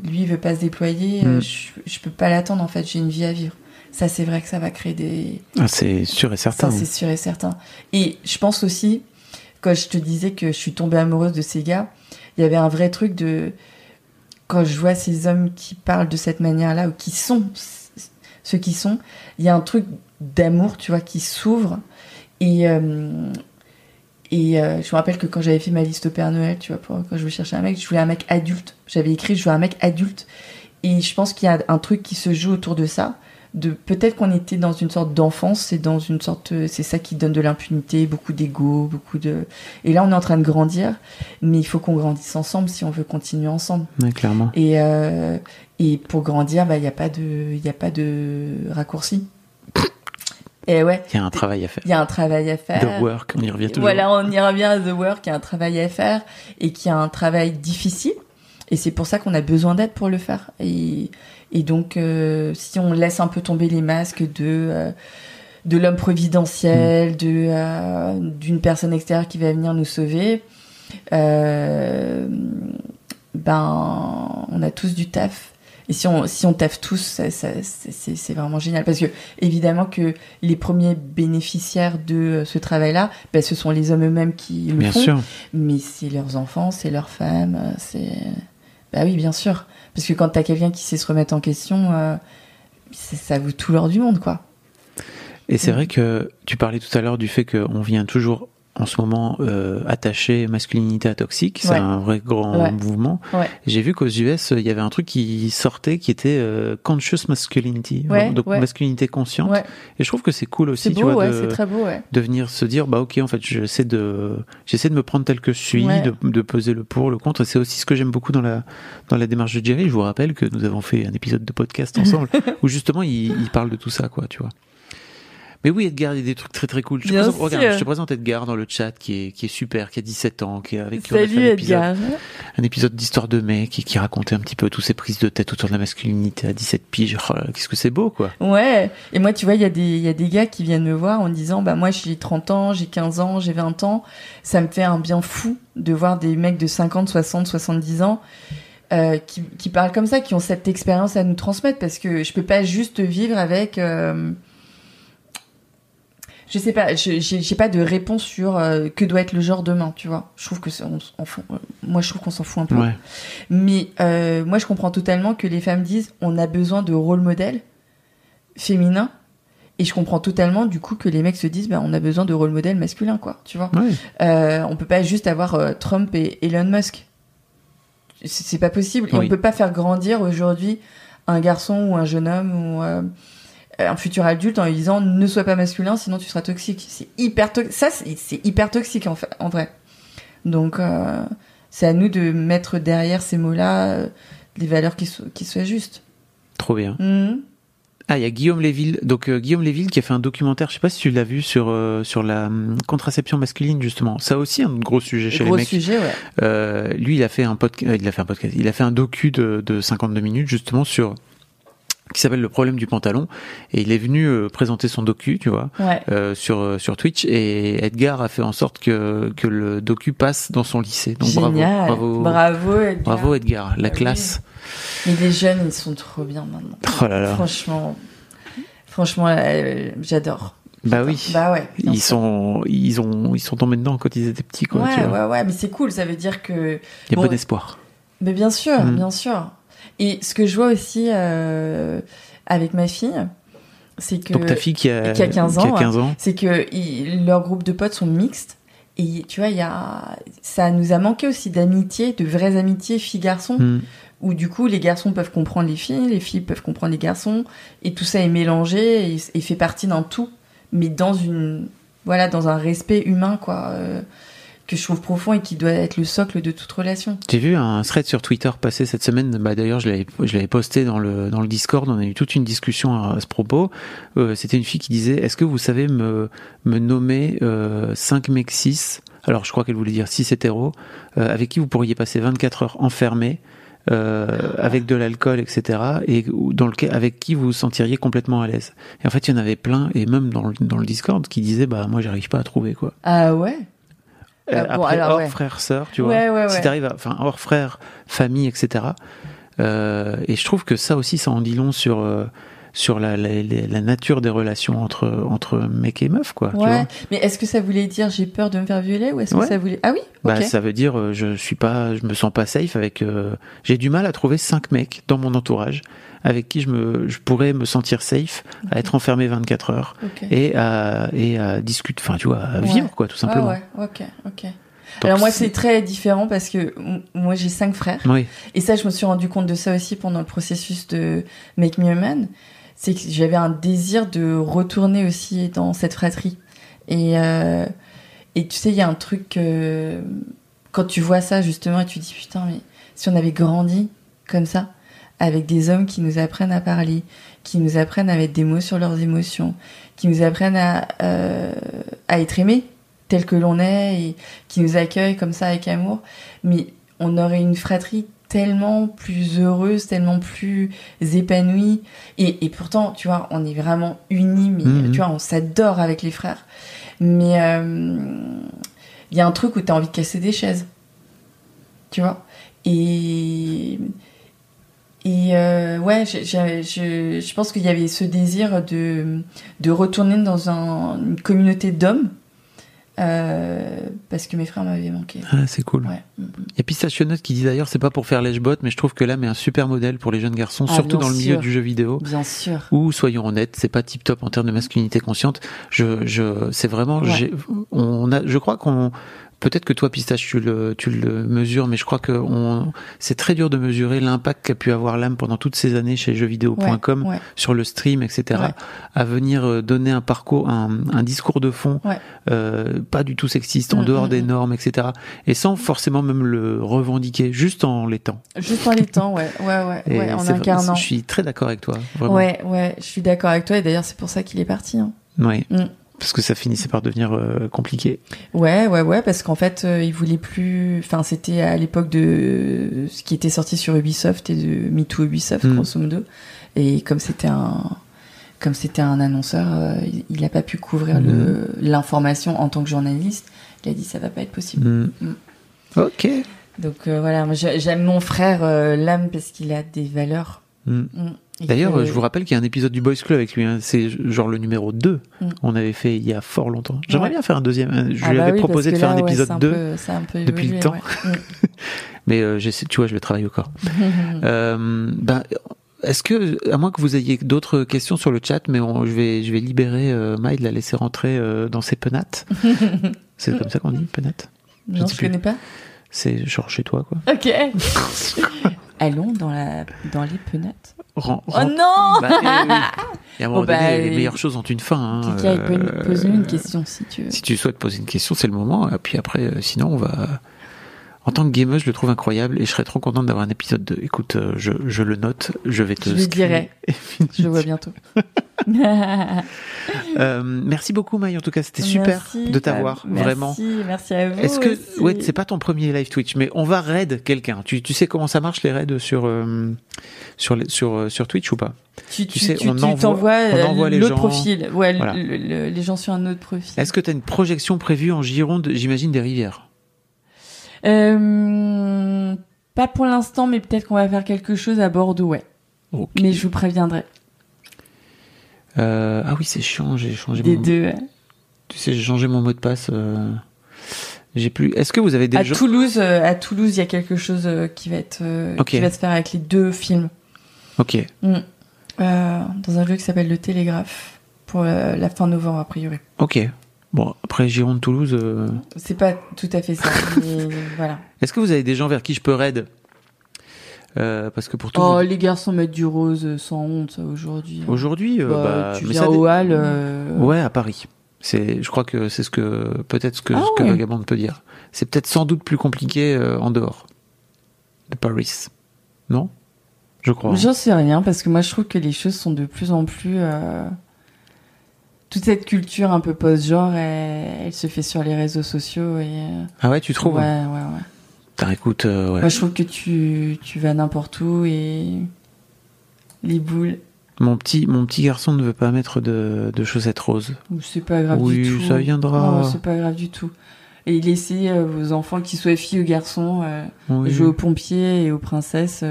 lui il veut pas se déployer, euh, Mm. je, je peux pas l'attendre en fait, j'ai une vie à vivre. Ça c'est vrai que ça va créer des Ah, c'est sûr et certain. ça c'est sûr et certain. Et je pense aussi quand je te disais que je suis tombée amoureuse de ces gars, il y avait un vrai truc de quand je vois ces hommes qui parlent de cette manière-là ou qui sont ceux qui sont, il y a un truc d'amour, tu vois, qui s'ouvre et euh, et euh, je me rappelle que quand j'avais fait ma liste au Père Noël, tu vois, pour, quand je voulais chercher un mec, je voulais un mec adulte. J'avais écrit, je veux un mec adulte. Et je pense qu'il y a un truc qui se joue autour de ça. De peut-être qu'on était dans une sorte d'enfance, c'est dans une sorte, c'est ça qui donne de l'impunité, beaucoup d'ego, beaucoup de. Et là, on est en train de grandir, mais il faut qu'on grandisse ensemble si on veut continuer ensemble. Ouais, clairement. Et euh, et pour grandir, bah il y a pas de, il a pas de raccourci. Et ouais. Il y a un travail à faire. Il y a un travail à faire. The work, on y revient toujours. Voilà, on y revient à The Work, il y a un travail à faire et qui a un travail difficile. Et c'est pour ça qu'on a besoin d'aide pour le faire. Et, et donc, euh, si on laisse un peu tomber les masques de euh, de l'homme providentiel, de euh, d'une personne extérieure qui va venir nous sauver, ben, on a tous du taf. Si on, si on taffe tous, ça- ça- c'est vraiment génial. Parce que, évidemment, que les premiers bénéficiaires de euh, ce travail-là, ben, ce sont les hommes eux-mêmes qui le Bien font. sûr. Mais c'est leurs enfants, c'est leurs femmes, euh, c'est. Bah oui, bien sûr. Parce que quand t'as quelqu'un qui sait se remettre en question, euh, ça vaut tout l'or du monde, quoi. Et c'est vrai que tu parlais tout à l'heure du fait qu'on vient toujours en ce moment euh, attacher masculinité à toxique. C'est Ouais. un vrai grand Ouais. mouvement. Ouais. J'ai vu qu'aux US, il y avait un truc qui sortait qui était euh, conscious masculinity, donc masculinité consciente. Et je trouve que c'est cool aussi, tu vois, de, c'est très beau, ouais. de venir se dire, bah ok, en fait, j'essaie de, j'essaie de me prendre tel que je suis, de peser le pour, le contre. Et c'est aussi ce que j'aime beaucoup dans la dans la démarche de Jerry. Je vous rappelle que nous avons fait un épisode de podcast [LAUGHS] ensemble où justement il, il parle de tout ça, quoi, tu vois. Mais oui, Edgar, il y a des trucs très très cool. Je te, présente, regarde, je te présente Edgar dans le chat qui est, qui est super, qui a 17 ans, qui est avec qui on a fait un épisode, Edgar. un épisode d'histoire de mec et qui racontait un petit peu toutes ses prises de tête autour de la masculinité à 17 piges. Oh qu'est-ce que c'est beau, quoi. Ouais. Et moi, tu vois, il y a des, il y a des gars qui viennent me voir en disant, bah, moi, j'ai 30 ans, j'ai 15 ans, j'ai 20 ans. Ça me fait un bien fou de voir des mecs de 50, 60, 70 ans. euh, qui, qui parlent comme ça, qui ont cette expérience à nous transmettre, parce que je peux pas juste vivre avec. euh, je sais pas, je- j'ai pas de réponse sur euh, que doit être le genre demain, tu vois. Je trouve que on, on fout- euh, moi je trouve qu'on s'en fout un peu. Ouais. Mais euh, moi je comprends totalement que les femmes disent on a besoin de rôle modèle féminin et je comprends totalement du coup que les mecs se disent bah on a besoin de rôle modèle masculin quoi, tu vois. Ouais. Euh, on peut pas juste avoir euh, Trump et Elon Musk. C'est c'est pas possible et Oui. on peut pas faire grandir aujourd'hui un garçon ou un jeune homme ou euh, un futur adulte en lui disant ne sois pas masculin sinon tu seras toxique. C'est hyper to- ça c'est hyper toxique en fait en vrai. Donc, euh, c'est à nous de mettre derrière ces mots-là euh, les valeurs qui, so- qui soient justes. Trop bien. Mhm. Ah, il y a Guillaume Léville. Donc euh, Guillaume Léville qui a fait un documentaire, je sais pas si tu l'as vu sur euh, sur la hum, contraception masculine justement. Ça aussi un gros sujet chez Gros les mecs. sujet, ouais. Lui, il a fait un podcast, il a fait un podcast, il a fait un docu de, de 52 minutes justement sur qui s'appelle le problème du pantalon et il est venu euh, présenter son docu, tu vois, Ouais. euh, sur euh, sur Twitch et Edgar a fait en sorte que que le docu passe dans son lycée. Donc Génial. bravo, bravo, Bravo, Edgar. bravo Edgar, la oui. classe. Mais les jeunes, ils sont trop bien maintenant. [LAUGHS] Oh là là. Franchement, franchement, euh, j'adore. Bah oui. Bah ouais. Ils sûr. sont, ils ont, ils sont tombés dedans quand ils étaient petits, quoi. tu ouais, vois. ouais, ouais, mais c'est cool. Ça veut dire que. Il y a bon, bon espoir. Mais bien sûr, Mm. bien sûr. Et ce que je vois aussi euh, avec ma fille, c'est que. Donc ta fille qui a- qui a 15 ans, qui a 15 ans. c'est que ils- leur groupe de potes sont mixtes. Et tu vois, il y a, ça nous a manqué aussi d'amitié, de vraies amitiés filles-garçons, Mm. où du coup les garçons peuvent comprendre les filles, les filles peuvent comprendre les garçons, et tout ça est mélangé et, et fait partie d'un tout, mais dans une, voilà, dans un respect humain, quoi, euh, que je trouve profond et qui doit être le socle de toute relation. J'ai vu un thread sur Twitter passer cette semaine. Bah, d'ailleurs, je l'avais, posté dans le, dans le Discord. On a eu toute une discussion à, ce propos. Euh, c'était une fille qui disait, est-ce que vous savez me, me nommer, euh, 5 mecs 6? Alors, je crois qu'elle voulait dire 6 hétéros, euh, avec qui vous pourriez passer 24 heures enfermés, euh, avec de l'alcool, etc. Et dans lequel, avec qui vous vous sentiriez complètement à l'aise? Et en fait, il y en avait plein, et même dans le, dans le Discord, qui disaient, bah, moi, j'arrive pas à trouver, quoi. Ah ouais? Euh, bon, après, alors, hors ouais. frère, sœur, tu vois. Ouais, ouais, Si ouais. t'arrives à, enfin, hors frère, famille, etc. Euh, et je trouve que ça aussi, ça en dit long sur, euh, sur la, la, la- la nature des relations entre, entre mec et meuf, quoi. tu Ouais, vois. mais est-ce que ça voulait dire j'ai peur de me faire violer ou est-ce que Ouais. ça voulait Ah oui, Bah, ça veut dire, je suis pas, je me sens pas safe avec, j'ai du mal à trouver cinq mecs dans mon entourage avec qui je me, je pourrais me sentir safe à être enfermé 24 heures et à, et à discuter, enfin, tu vois, à Ouais. vivre, quoi, tout simplement. Ouais, ouais, ok, ok. Donc, Alors moi c'est- très différent parce que moi j'ai cinq frères. Oui. Et ça je me suis rendu compte de ça aussi pendant le processus de Make Me a Man. C'est que j'avais un désir de retourner aussi dans cette fratrie. Et, euh, et tu sais, il y a un truc euh, quand tu vois ça justement et tu dis putain mais si on avait grandi comme ça avec des hommes qui nous apprennent à parler, qui nous apprennent à mettre des mots sur leurs émotions, qui nous apprennent à, euh, à être aimés tel que l'on est et qui nous accueillent comme ça avec amour. Mais on aurait une fratrie tellement plus heureuse, tellement plus épanouie. Et, et pourtant, tu vois, on est vraiment unis, mais Mhm. tu vois, on s'adore avec les frères. Mais euh, il y a un truc où tu as envie de casser des chaises. Tu vois? Et. Et euh, ouais, j'ai- je, je pense qu'il y avait ce désir de, de retourner dans un- une communauté d'hommes euh, parce que mes frères m'avaient manqué. Ah, c'est cool. Ouais. Il y a Pistachionut qui dit d'ailleurs, c'est pas pour faire lèche-bot, mais je trouve que l'âme est un super modèle pour les jeunes garçons, Ah, surtout dans le milieu du jeu vidéo. Bien sûr. Ou soyons honnêtes, c'est pas tip top en termes de masculinité consciente. Je, je, c'est vraiment, Ouais. on a, je crois qu'on, peut-être que toi Pistache tu le, tu le mesures, mais je crois que on, c'est très dur de mesurer l'impact qu'a pu avoir l'âme pendant toutes ces années chez jeuxvideo.com Ouais, ouais. sur le stream, etc. Ouais. À venir euh, donner un parcours, un, un discours de fond, euh, pas du tout sexiste, en Mm, dehors mm, des mm. normes, etc. Et sans forcément même le revendiquer, juste en l'étant. Juste en temps, [LAUGHS] ouais, ouais, ouais, en incarnant. Je suis très d'accord avec toi. Vraiment. Ouais, ouais, je suis d'accord avec toi et d'ailleurs c'est pour ça qu'il est parti. hein. Ouais. Mm. Parce que ça finissait par devenir euh, compliqué. Ouais, ouais, ouais, parce qu'en fait, euh, il voulait plus. Enfin, c'était à l'époque de ce qui était sorti sur Ubisoft et de MeToo Ubisoft, Mm. grosso modo. Et comme c'était un, comme c'était un annonceur, euh, il- n'a pas pu couvrir Mm. le l'information en tant que journaliste. Il a dit ça va pas être possible. Mm. Mm. Ok. Donc euh, voilà, j'aime mon frère l'âme parce qu'il a des valeurs. D'ailleurs, que- je vous rappelle qu'il y a un épisode du Boys Club avec lui. hein. C'est genre le numéro 2. Mm. On avait fait il y a fort longtemps. J'aimerais Ouais. bien faire un deuxième. Euh, Je Ah lui bah avais oui, proposé de faire un ouais, épisode c'est un 2 peu- un peu depuis le temps. ouais. Mm. [LAUGHS] Mais euh, tu vois, je le travaille encore. [LAUGHS] Euh, ben, est-ce que, à moins que vous ayez d'autres questions sur le chat, mais on- je vais, je vais libérer euh, Maïd, la laisser rentrer euh, dans ses penates. [LAUGHS] C'est comme ça qu'on dit, penates Non, ne je plus. connais pas. C'est genre chez toi, quoi. Ok. Allons dans la dans les penates. ren- Oh non Bah, oui, oui. [LAUGHS] Et à un moment bah, donné, les meilleures choses ont une fin. hein, Kika, il peut nous euh, poser une question si tu veux. Si tu souhaites poser une question, c'est le moment. Et puis après, euh, sinon, on va. En tant que gamer, je le trouve incroyable et je serais trop contente d'avoir un épisode 2. Écoute, euh, je, je le note, je vais te. Je screener. dirai. [LAUGHS] Je le vois bientôt. [LAUGHS] Euh, merci beaucoup, Maï. En tout cas, c'était super de t'avoir, Fab. Merci, vraiment. Merci à vous. Est-ce que aussi. ouais, c'est pas ton premier live Twitch, mais on va raid quelqu'un. Tu, tu sais comment ça marche les raids sur euh, sur sur euh, sur Twitch ou pas? Tu, tu, sais, tu- on tu envoie- on envoie les l'autre gens- profil. Ouais, le- Voilà. le- le- les gens sur un autre profil. Est-ce que tu as une projection prévue en Gironde, j'imagine des rivières? Euh, pas pour l'instant, mais peut-être qu'on va faire quelque chose à Bordeaux, ouais. Mais je vous préviendrai. Euh, Ah oui, c'est chiant, j'ai changé Des mon deux. ouais. Tu sais, j'ai changé mon mot de passe. euh, J'ai plus. Est-ce que vous avez des À gens Toulouse, euh, à Toulouse, il y a quelque chose qui va être qui va se faire avec les deux films. Ok. Mm. Dans un lieu qui s'appelle le Télégraphe pour la fin novembre a priori. Ok. Bon, après Gironde, Toulouse. euh, C'est pas tout à fait ça, [LAUGHS] mais voilà. Est-ce que vous avez des gens vers qui je peux raid? Euh, Parce que pour tout. Oh, vous- les garçons mettent du rose euh, sans honte ça, aujourd'hui. Aujourd'hui, euh, Bah, bah, tu mais viens ça au hall. euh, Ouais, à Paris. C'est, je crois que c'est ce que peut-être ce que, Ah ce que ouais. Vagabond peut dire. C'est peut-être sans doute plus compliqué euh, en dehors de Paris. Non? Je crois. J'en sais rien parce que moi je trouve que les choses sont de plus en plus. Euh, Toute cette culture un peu post-genre, elle, elle se fait sur les réseaux sociaux et. euh, Ah ouais, tu trouves Ouais, ouais, ouais. Putain, écoute, euh, ouais. Moi je trouve que tu, tu vas n'importe où et. Les boules, Mon petit, mon petit garçon ne veut pas mettre de, de chaussettes roses. c'est pas grave Oui, du tout. ça viendra. C'est pas grave du tout. Et laissez euh, vos enfants, qu'ils soient filles ou garçons, euh, Oui. jouer aux pompiers et aux princesses.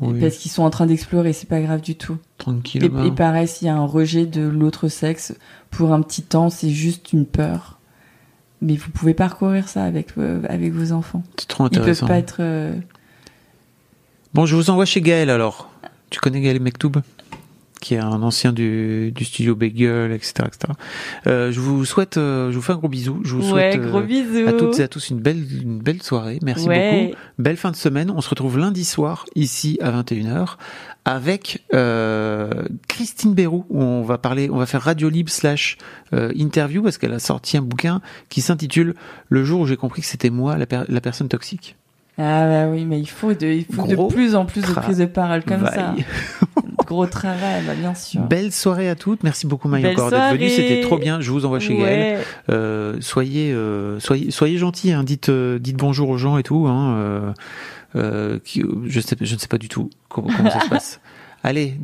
Oui. Parce qu'ils sont en train d'explorer, c'est pas grave du tout. Tranquille. Et, et pareil, s'il y a un rejet de l'autre sexe, pour un petit temps, c'est juste une peur. Mais vous pouvez parcourir ça avec, euh, avec vos enfants. C'est trop Ils peuvent intéressant. pas être. euh, Bon, je vous envoie chez Gaël alors. Tu connais Gaël Mektoub? Qui est un ancien du, du studio Bagel, etc. etc. Euh, je vous souhaite, euh, je vous fais un gros bisou. Je vous Ouais, souhaite gros bisous. à toutes et à tous une belle, une belle soirée. Merci Ouais. beaucoup. Belle fin de semaine. On se retrouve lundi soir ici à 21h avec euh, Christine Bérou où on va parler, on va faire Radio Libre slash euh, interview parce qu'elle a sorti un bouquin qui s'intitule Le jour où j'ai compris que c'était moi la, per- la personne toxique. Ah bah oui, mais il faut de, il faut Gros de plus en plus de prises de parole comme ça. [LAUGHS] Gros travail, bah bien sûr. Belle soirée à toutes. Merci beaucoup Maï encore d'être venue. C'était trop bien. Je vous envoie chez Ouais. Gaël. Euh, soyez, euh, soyez, soyez gentils. Hein. Dites, euh, dites bonjour aux gens et tout. Hein. Qui, je sais, je ne sais pas du tout comment, comment ça se [LAUGHS] passe. Allez,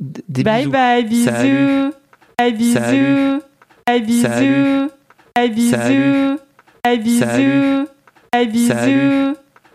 des bye bisous. bye, bisous. Salut. Bye bisous. Salut. Bye bisous. Salut. Bye bisous. Salut. Bye bisous. Bye bisous.